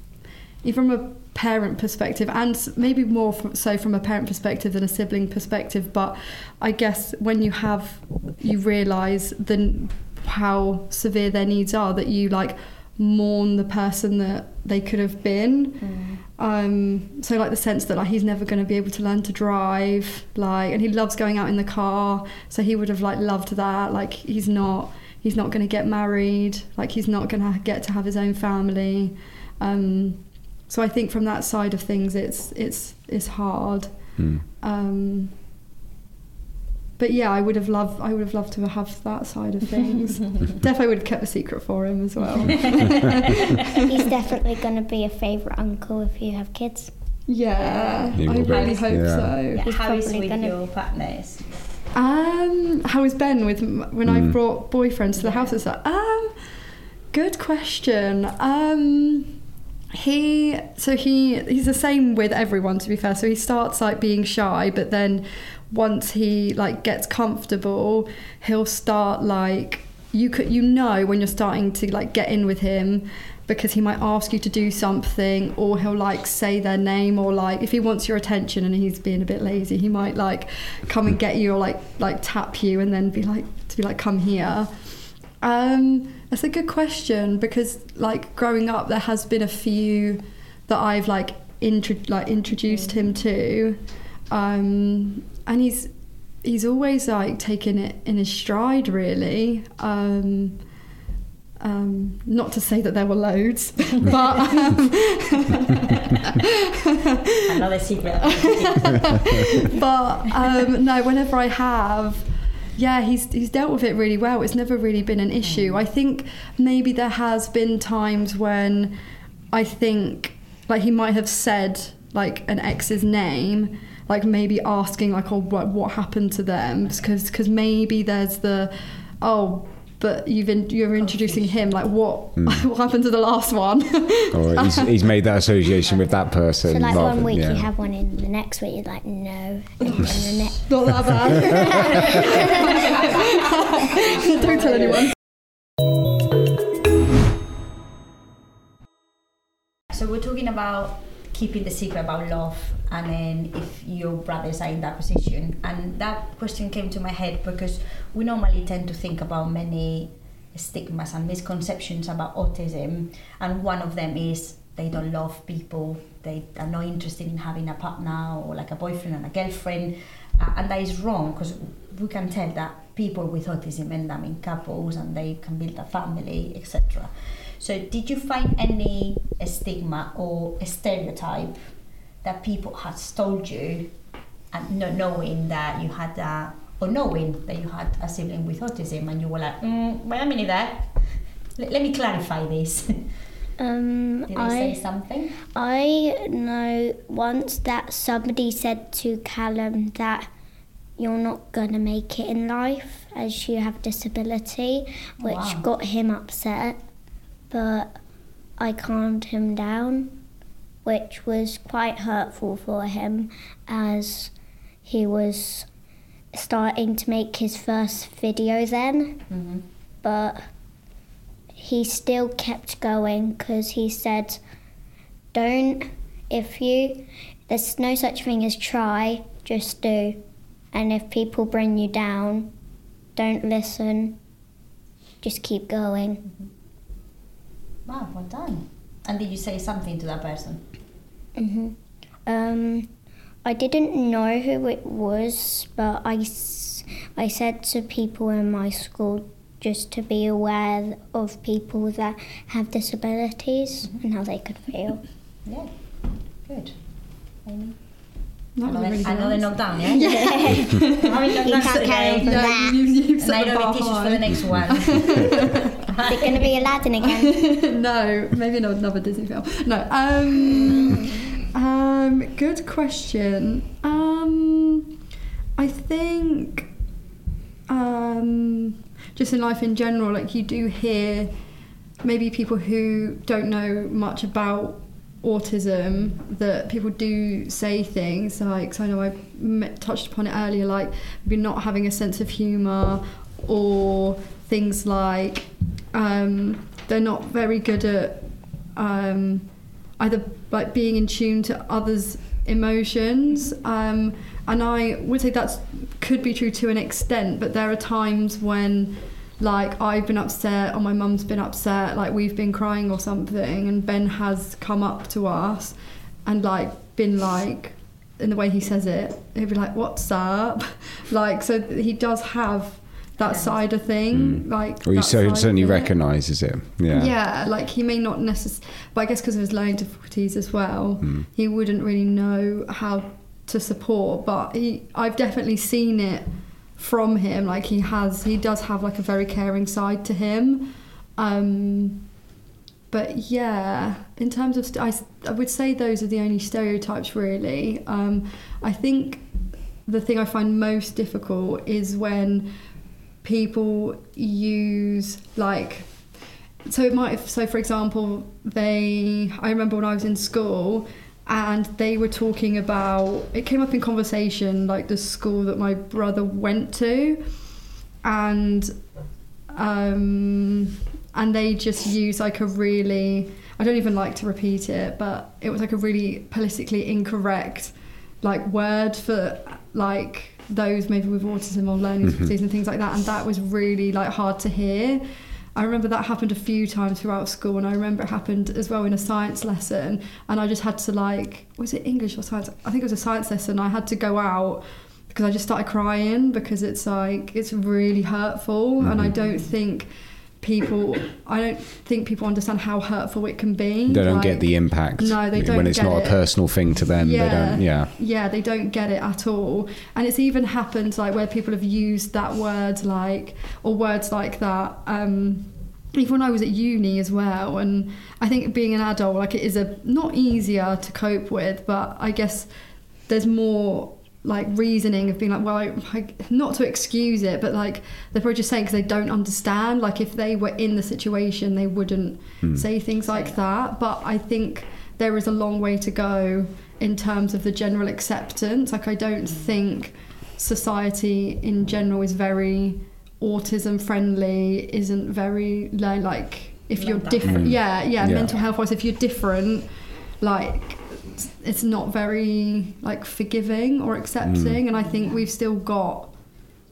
even from a parent perspective, and maybe more from, so from a parent perspective than a sibling perspective. But I guess when you have, you realise the how severe their needs are, that you like mourn the person that they could have been. Um, so like the sense that like he's never going to be able to learn to drive, like, and he loves going out in the car. So he would have like loved that. Like he's not, he's not going to get married. Like he's not going to get to have his own family. Um, so I think from that side of things, it's it's it's hard. Hmm. Um, but yeah, I would have loved I would have loved to have that side of things. Definitely would have kept a secret for him as well. He's definitely going to be a favourite uncle if you have kids. Yeah, I really hope Yeah. so. Yeah, He's how is with gonna- your partners? Um, how is Ben with m- when I Mm. brought boyfriends to the house and stuff? Um, good question. Um, he so he he's the same with everyone to be fair. So he starts like being shy, but then once he like gets comfortable, he'll start like you could you know when you're starting to like get in with him because he might ask you to do something or he'll like say their name or like if he wants your attention and he's being a bit lazy he might like come and get you or like like tap you and then be like to be like come here um that's a good question because like growing up there has been a few that I've like intro- like introduced him to. Um and he's he's always like taken it in his stride really. Um um, not to say that there were loads, but um, Another secret. but um, no, whenever I have, yeah, he's he's dealt with it really well. It's never really been an mm. issue. I think maybe there has been times when I think like he might have said like an ex's name, like maybe asking like, oh, what what happened to them? Because because maybe there's the oh. But you've in, you're introducing him. Like what? Hmm. what happened to the last one? Or he's, he's made that association with that person. So like one than- week yeah. you have one in the next week you're like no and then the next Not that bad. Don't tell anyone. So we're talking about keeping the secret about love and then if your brothers are in that position. And that question came to my head because we normally tend to think about many stigmas and misconceptions about autism and one of them is they don't love people, they are not interested in having a partner or like a boyfriend and a girlfriend. Uh, and that is wrong because we can tell that people with autism end up in couples and they can build a family, etc. So, did you find any stigma or a stereotype that people had told you, and not knowing that you had a, or knowing that you had a sibling with autism, and you were like, mm, wait a minute, there, let, let me clarify this. Um, Did they I say something? I know once that somebody said to Callum that you're not gonna make it in life as you have disability, which Wow. got him upset. But I calmed him down, which was quite hurtful for him as he was starting to make his first video then. Mm-hmm. but he still kept going because he said, Don't, if you, there's no such thing as try, just do. And if people bring you down, don't listen, just keep going. Wow, well done. And did you say something to that person? hmm Um, I didn't know who it was, but I, s- I said to people in my school just to be aware of people that have disabilities and how they could feel. Yeah. Good. Amy? That was a Another, really another knockdown, yeah? Having done You that can't carry from Yeah, that. you, you've and I set the don't bar be teachers for the next one. Is it going to be Aladdin again? no, maybe not another Disney film. No. Um, um, good question. Um, I think um, just in life in general, like you do hear maybe people who don't know much about autism that people do say things like so I know I touched upon it earlier like maybe not having a sense of humor or things like um, they're not very good at um, either like being in tune to others emotions. Um, and I would say that could be true to an extent but there are times when like I've been upset or my mum's been upset like we've been crying or something and Ben has come up to us and like been like in the way he says it he'd be like what's up? Like so he does have that Yeah. side of thing like Or you that so, certainly recognises it. Yeah. Yeah, like he may not necessarily, but I guess because of his learning difficulties as well, Mm. he wouldn't really know how to support. But he, I've definitely seen it from him. Like he has, he does have like a very caring side to him. Um, but yeah, in terms of, st- I, s- I would say those are the only stereotypes really. Um, I think the thing I find most difficult is when people use like so it might have, so for example they i remember when i was in school and they were talking about it came up in conversation like the school that my brother went to and um and they just use like a really i don't even like to repeat it but it was like a really politically incorrect like word for like those maybe with autism or learning mm-hmm. difficulties and things like that and that was really like hard to hear I remember that happened a few times throughout school, and I remember it happened as well in a science lesson. And I just had to like, was it English or science? I think it was a science lesson. I had to go out because I just started crying because it's like it's really hurtful, and I mm-hmm. don't think people, I don't think people understand how hurtful it can be. They don't Like, get the impact. No, they don't When it's not it. a personal thing to them, they don't. Yeah. Yeah, they don't get it at all. And it's even happened like where people have used that word like or words like that. Um even when I was at uni as well, and I think being an adult, like it is a not easier to cope with, but I guess there's more like reasoning of being like, well, I, I, not to excuse it, but like they're probably just saying because they don't understand. Like if they were in the situation, they wouldn't say things like that. But I think there is a long way to go in terms of the general acceptance. Like I don't think society in general is very autism friendly. Isn't very like if you're different. Mm. Yeah, yeah, Yeah. mental health wise, if you're different, like it's not very like forgiving or accepting mm. and i think we've still got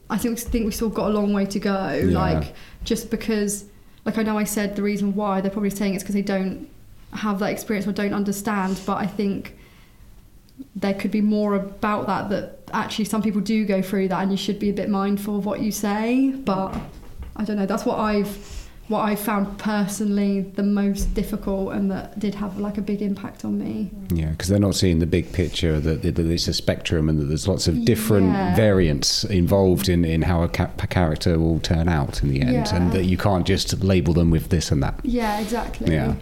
i think think we've still got a long way to go Yeah. like just because like i know i said the reason why they're probably saying it's because they don't have that experience or don't understand but i think there could be more about that that actually some people do go through that and you should be a bit mindful of what you say but i don't know that's what i've what i found personally the most difficult and that did have like a big impact on me Yeah, because they're not seeing the big picture that, that it's a spectrum and that there's lots of different Yeah. variants involved in, in how a, ca- a character will turn out in the end, Yeah. and that you can't just label them with this and that. Yeah, exactly. Yeah.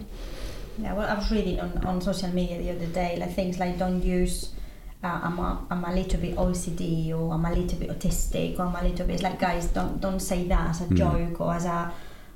Yeah, well, I was reading on, on social media the other day, like things like don't use uh, I'm, a, I'm a little bit OCD or I'm a little bit autistic or I'm a little bit, it's like guys, don't don't say that as a Mm. joke or as a,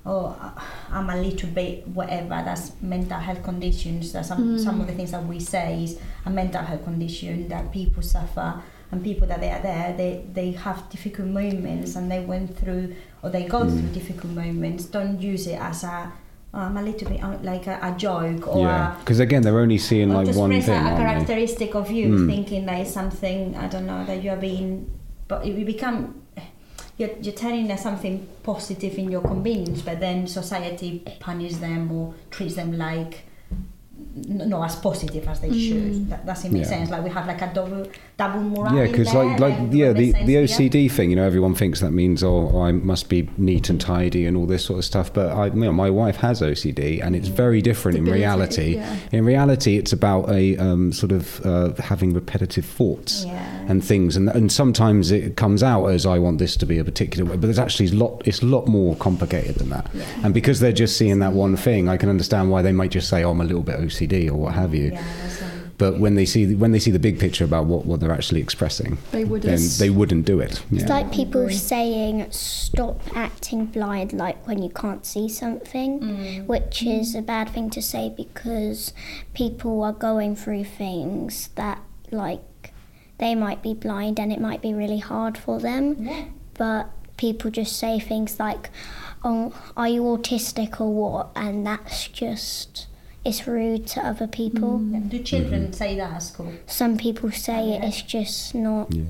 oh, uh, I'm a little bit whatever, that's mental health conditions, that's some, Mm. some of the things that we say is a mental health condition that people suffer and people that they are there, they, they have difficult moments and they went through or they go Mm. through difficult moments, don't use it as a, oh, I'm a little bit uh, like a, a joke or yeah, because again, they're only seeing or like just one express thing. a, a aren't they? characteristic of you, Mm. thinking that it's something I don't know that you are being, but it will become you're, you're telling them something positive in your convenience, but then society punishes them or treats them like not as positive as they Mm. should. That doesn't make Yeah. sense. Like we have like a double double moral. Yeah, because like like yeah, the say the stuff. OCD thing, you know, everyone thinks that means oh, I must be neat and tidy and all this sort of stuff. But I, you know, my wife has OCD, and it's very different in reality. yeah. In reality, it's about a um, sort of uh, having repetitive thoughts Yeah. and things, and and sometimes it comes out as I want this to be a particular way, but there's actually a lot. It's a lot more complicated than that. Yeah. And because they're just seeing that one thing, I can understand why they might just say, "Oh, I'm a little bit OCD" or what have you. Yeah, that's, But when they see when they see the big picture about what, what they're actually expressing, They wouldn't. then they wouldn't do it. It's Yeah. like people saying stop acting blind, like when you can't see something, mm, which is a bad thing to say because people are going through things that, like, they might be blind and it might be really hard for them, yeah. but people just say things like, oh, are you autistic or what? And that's just, it's rude to other people. Yeah. Do children Mm-hmm. say that at school? Some people say Yeah. it's just not. Yeah.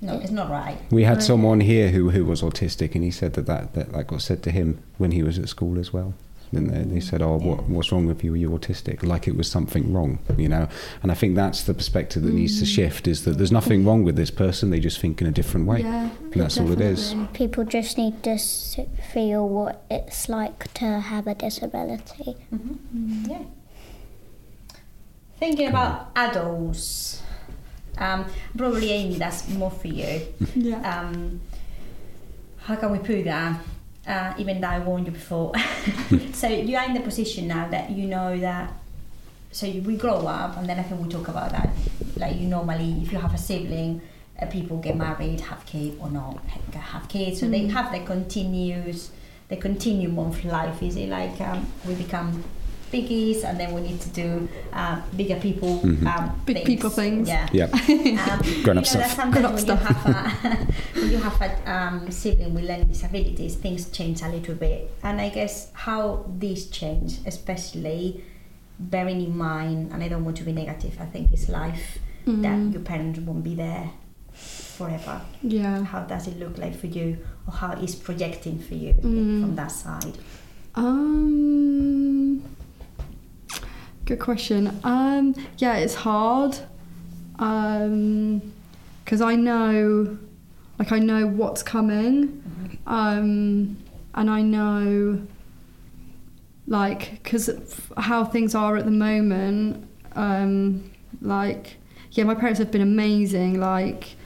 No, it's not right. We had Right. someone here who, who was autistic, and he said that, that that that got said to him when he was at school as well. And they, they said, "Oh, what, what's wrong with you? Are you autistic?" Like it was something wrong, you know. And I think that's the perspective that needs to shift: is that there's nothing wrong with this person; they just think in a different way. Yeah, And that's all it is. People just need to feel what it's like to have a disability. Mm-hmm. Yeah. Thinking about adults, um, probably Amy, that's more for you. Yeah. Um, how can we put that? Uh, even though I warned you before. so you are in the position now that you know that. So you, we grow up, and then I think we talk about that. Like you normally, if you have a sibling, uh, people get married, have kids or not have kids, so they Mm. have the continuous, the continuum of life. Is it like um, we become biggies, and then we need to do uh, bigger people, Mhm. um, Big people things. Yeah. Yep. Um, Grown-up you know stuff. sometimes Grown-up when stuff. you have a when you have a um, sibling with learning disabilities, things change a little bit. And I guess how these change, especially bearing in mind, and I don't want to be negative. I think it's life Mm. that your parents won't be there forever. Yeah. How does it look like for you, or how is projecting for you Mm. from that side? Um, good question. Um, yeah, it's hard. Um, because I know, like, I know what's coming. Um, and I know, like, because how things are at the moment. Um, like, yeah, my parents have been amazing. Like,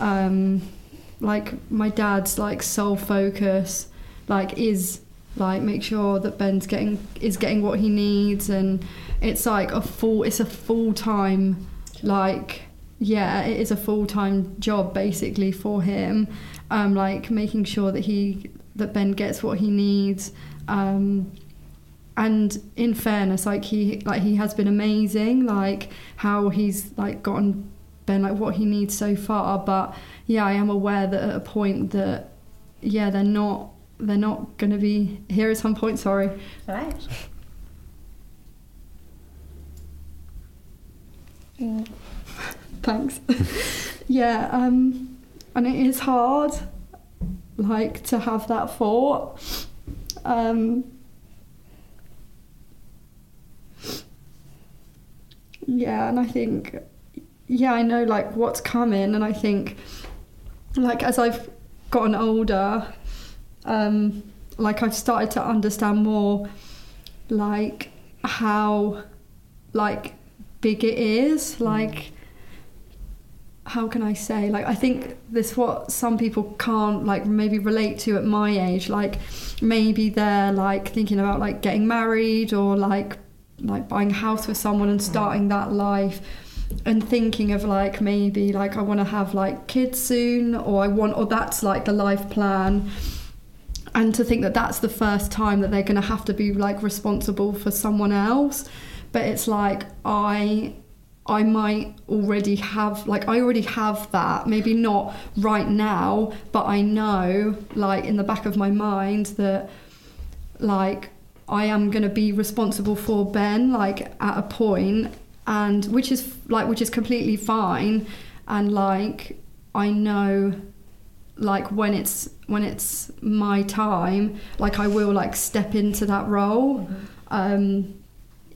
um, like my dad's like sole focus, like is like make sure that Ben's getting is getting what he needs, and it's like a full it's a full time like yeah it is a full time job basically for him, um like making sure that he that Ben gets what he needs, um and in fairness like he like he has been amazing like how he's like gotten Ben like what he needs so far. But yeah I am aware that at a point that yeah they're not they're not going to be here at some point sorry All right. Mm. thanks yeah um and it is hard like to have that thought um yeah and i think yeah i know like what's coming and i think like as i've gotten older um like i've started to understand more like how like big it is like how can I say? Like I think this what some people can't like maybe relate to at my age. Like maybe they're like thinking about like getting married or like like buying a house with someone and starting that life and thinking of like maybe like I want to have like kids soon or I want or that's like the life plan and to think that that's the first time that they're going to have to be like responsible for someone else. But it's like I I might already have like I already have that maybe not right now but I know like in the back of my mind that like I am going to be responsible for Ben like at a point and which is like which is completely fine and like I know like when it's when it's my time like I will like step into that role. Um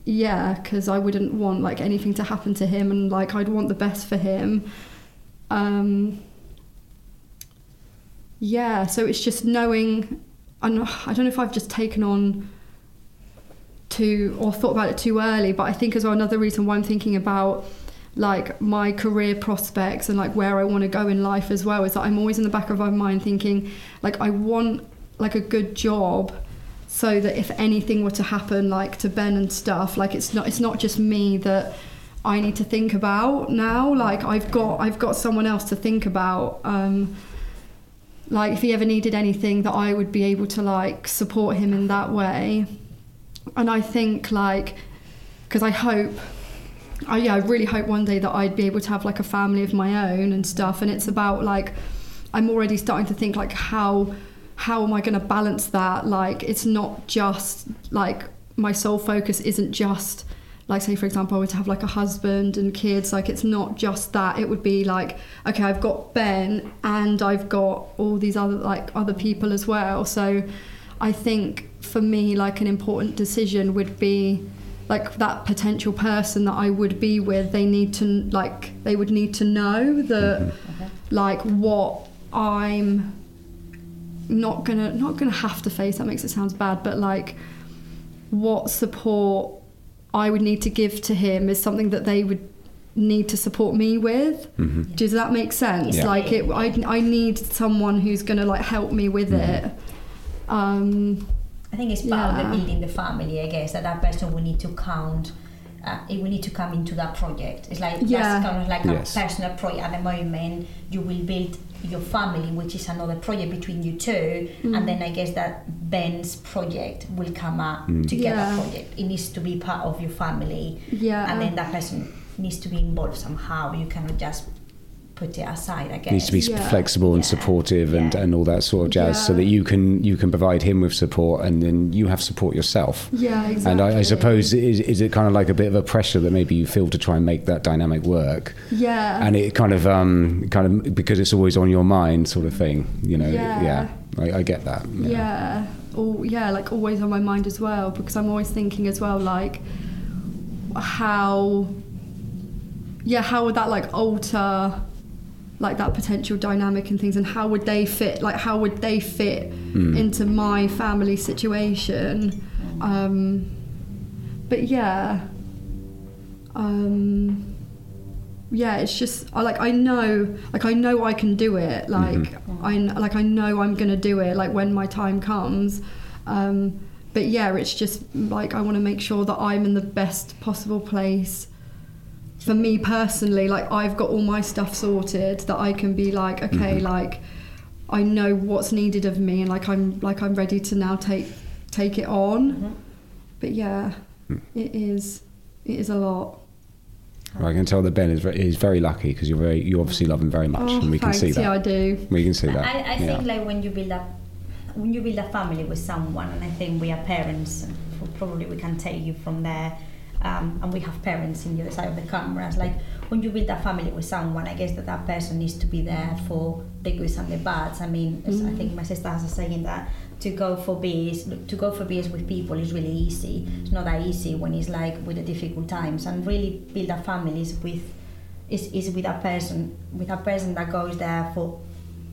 yeah because I wouldn't want like anything to happen to him and like I'd want the best for him. Um yeah so it's just knowing I don't I don't know if I've just taken on too or thought about it too early but I think as well another reason why I'm thinking about like my career prospects and like where I want to go in life as well is that I'm always in the back of my mind thinking like I want like a good job so that if anything were to happen like to Ben and stuff like it's not it's not just me that I need to think about now. Like I've got I've got someone else to think about um like if he ever needed anything that I would be able to like support him in that way. And I think like because I hope I yeah I really hope one day that I'd be able to have like a family of my own and stuff and it's about like I'm already starting to think like how how am I going to balance that? Like it's not just like my sole focus isn't just like say for example I were to have like a husband and kids like it's not just that. It would be like okay I've got Ben and I've got all these other like other people as well. So I think for me like an important decision would be like that potential person that I would be with they need to like they would need to know that like what I'm not gonna not gonna have to face that makes it sound bad but like what support I would need to give to him is something that they would need to support me with Mhm. does that make sense Yeah. like it I, I need someone who's gonna like help me with Mhm. it um I think it's part of the building the family. I guess that that person will need to count. Uh, it will need to come into that project. It's like Yeah. that's kind of like Yes. a personal project at the moment. You will build your family, which is another project between you two, Mm. and then I guess that Ben's project will come up Mm. together. Yeah. Project. It needs to be part of your family, yeah and then that person needs to be involved somehow. You cannot just put it aside. I guess needs to be Yeah. flexible and Yeah. supportive and, Yeah. and all that sort of jazz so that you can you can provide him with support and then you have support yourself yeah exactly and I, I suppose is, is it kind of like a bit of a pressure that maybe you feel to try and make that dynamic work yeah and it kind of um kind of because it's always on your mind sort of thing you know Yeah. I, I get that yeah or yeah like always on my mind as well because i'm always thinking as well like how yeah how would that like alter like that potential dynamic and things and how would they fit like how would they fit Mm. into my family situation? Um but yeah um yeah it's just I like I know like I know I can do it like I like I know I'm gonna do it like when my time comes. Um but yeah it's just like I want to make sure that I'm in the best possible place for me personally like I've got all my stuff sorted that I can be like okay Mhm. like I know what's needed of me and like I'm like I'm ready to now take take it on Mhm. but yeah Mm. it is it is a lot I can tell that Ben is very, is very lucky because you're very you obviously love him very much oh and we thanks can see that yeah I do we can see that I, I yeah. think like when you build a when you build a family with someone, and I think we are parents, probably we can take you from there. Um, and we have parents in the other side of the cameras. Like when you build a family with someone, I guess that that person needs to be there for the goods and the bads. I mean, as I think my sister has a saying that to go for beers, to go for beers with people is really easy. It's not that easy when it's like with the difficult times, and really build a family is with is, is with a person with a person that goes there for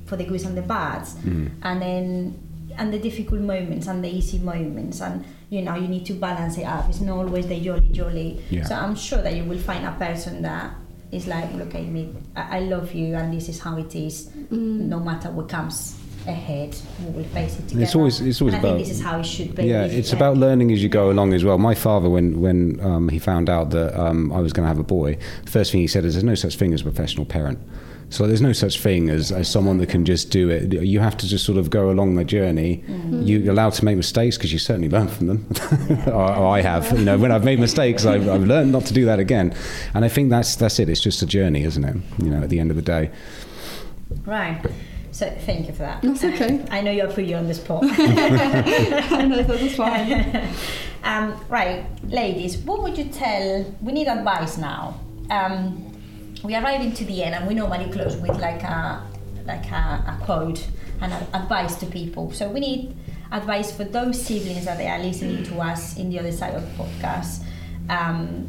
for the goods and the bads Mm. and then and the difficult moments and the easy moments and you know you need to balance it up it's not always the jolly jolly Yeah. so i'm sure that you will find a person that is like look at me I, I love you and this is how it is Mm. no matter what comes ahead. We will face it together. It's always- it's always and I about- think this is how it should be. Yeah, it's about learning as you go along as well. My father, when when um, he found out that um, I was going to have a boy, the first thing he said is, "There's no such thing as a professional parent." So there's no such thing as, as someone that can just do it. You have to just sort of go along the journey. You're allowed to make mistakes because you certainly learn from them. or, or I have. You know, when I've made mistakes, I've, I've learned not to do that again. And I think that's that's it. It's just a journey, isn't it? You know, at the end of the day. Right. So thank you for that. That's okay. I know you're put you on the spot. I know that's fine. um, right, ladies, what would you tell? We need advice now. Um, we are arriving to the end, and we normally close with like a like a, a quote and a, advice to people. So we need advice for those siblings that they are listening to us in the other side of the podcast. Um,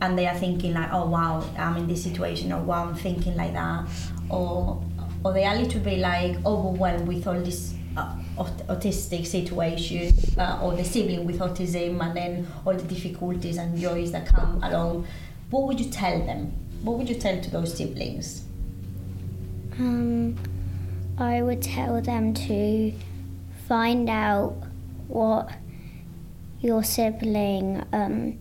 and they are thinking like, oh wow, I'm in this situation, or wow, I'm thinking like that, or or they are a little bit like overwhelmed with all this uh, aut- autistic situation, uh, or the sibling with autism, and then all the difficulties and joys that come along. What would you tell them? What would you tell to those siblings? Um, I would tell them to find out what your sibling um,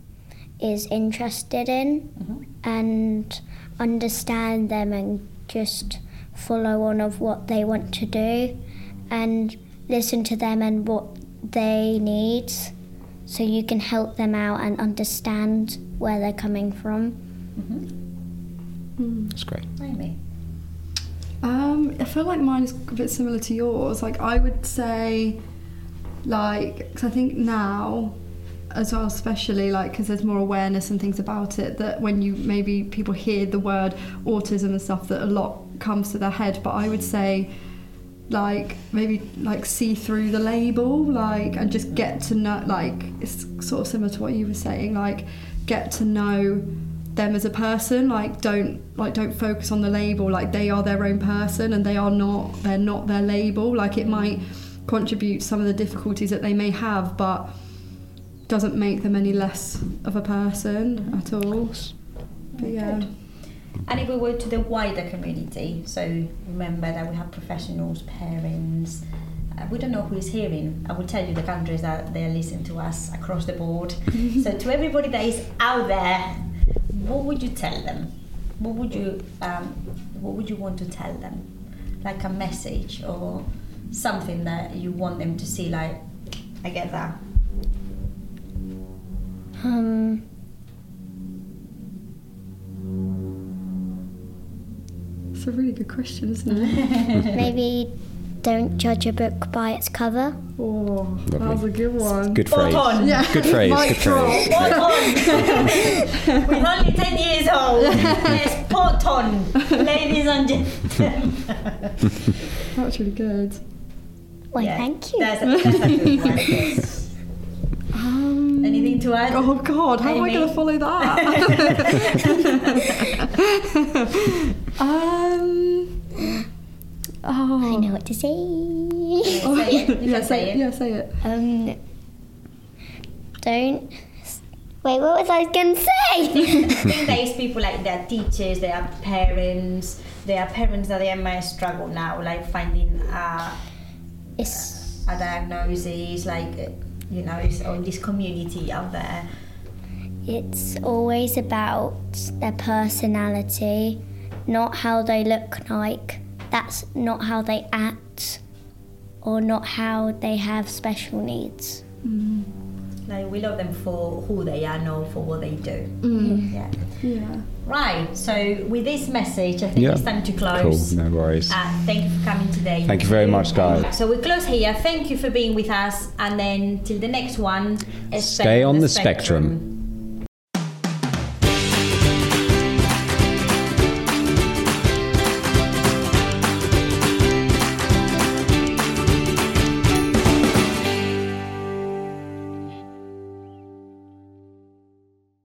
is interested in and understand them and just follow on of what they want to do and listen to them and what they need so you can help them out and understand where they're coming from. That's great. Amy. Um, I feel like mine is a bit similar to yours. Like I would say, like, 'cause I think now, as well, especially like because there's more awareness and things about it. That when you maybe people hear the word autism and stuff, that a lot comes to their head. But I would say, like maybe like see through the label, like and just get to know. Like it's sort of similar to what you were saying. Like get to know them as a person like don't like don't focus on the label like they are their own person and they are not they're not their label like it might contribute some of the difficulties that they may have but doesn't make them any less of a person at all but yeah Good. And if we go to the wider community, so remember that we have professionals, parents. Uh, we don't know who is hearing. I will tell you the countries that they listen to us across the board. so to everybody that is out there, what would you tell them? What would you um, What would you want to tell them? Like a message or something that you want them to see. Like, I get that. Um, it's a really good question isn't it maybe don't judge a book by its cover. oh that was a good one Good Spot phrase. on. yeah Good phrase. Mic Good phrase. drop. Spot on. We're only 10 years old. Yes, spot on. Ladies and gentlemen. that was really good Well, Yeah, thank you. That's a, that's a good one. yes. um, Anything to add? Oh God, how am I going to follow that? um. Oh. I know what to say. Oh, Say it. You yeah, say say it. it. Yeah, say it. Um, don't. Wait, what was I going to say? I think there is people like their teachers, their parents, their parents that they might struggle now, like finding uh, it's a diagnosis, like you know, it's all this community out there. it's always about their personality, not how they look like. That's not how they act, or not how they have special needs. Like we love them for who they are, not for what they do. Mm. Yeah. Yeah. Right. So with this message, I think Yeah. it's time to close. Cool. close. No worries. Uh, thank you for coming today. Thank you very much, guys. So we close here. Thank you for being with us, and then till the next one. Stay on the spectrum.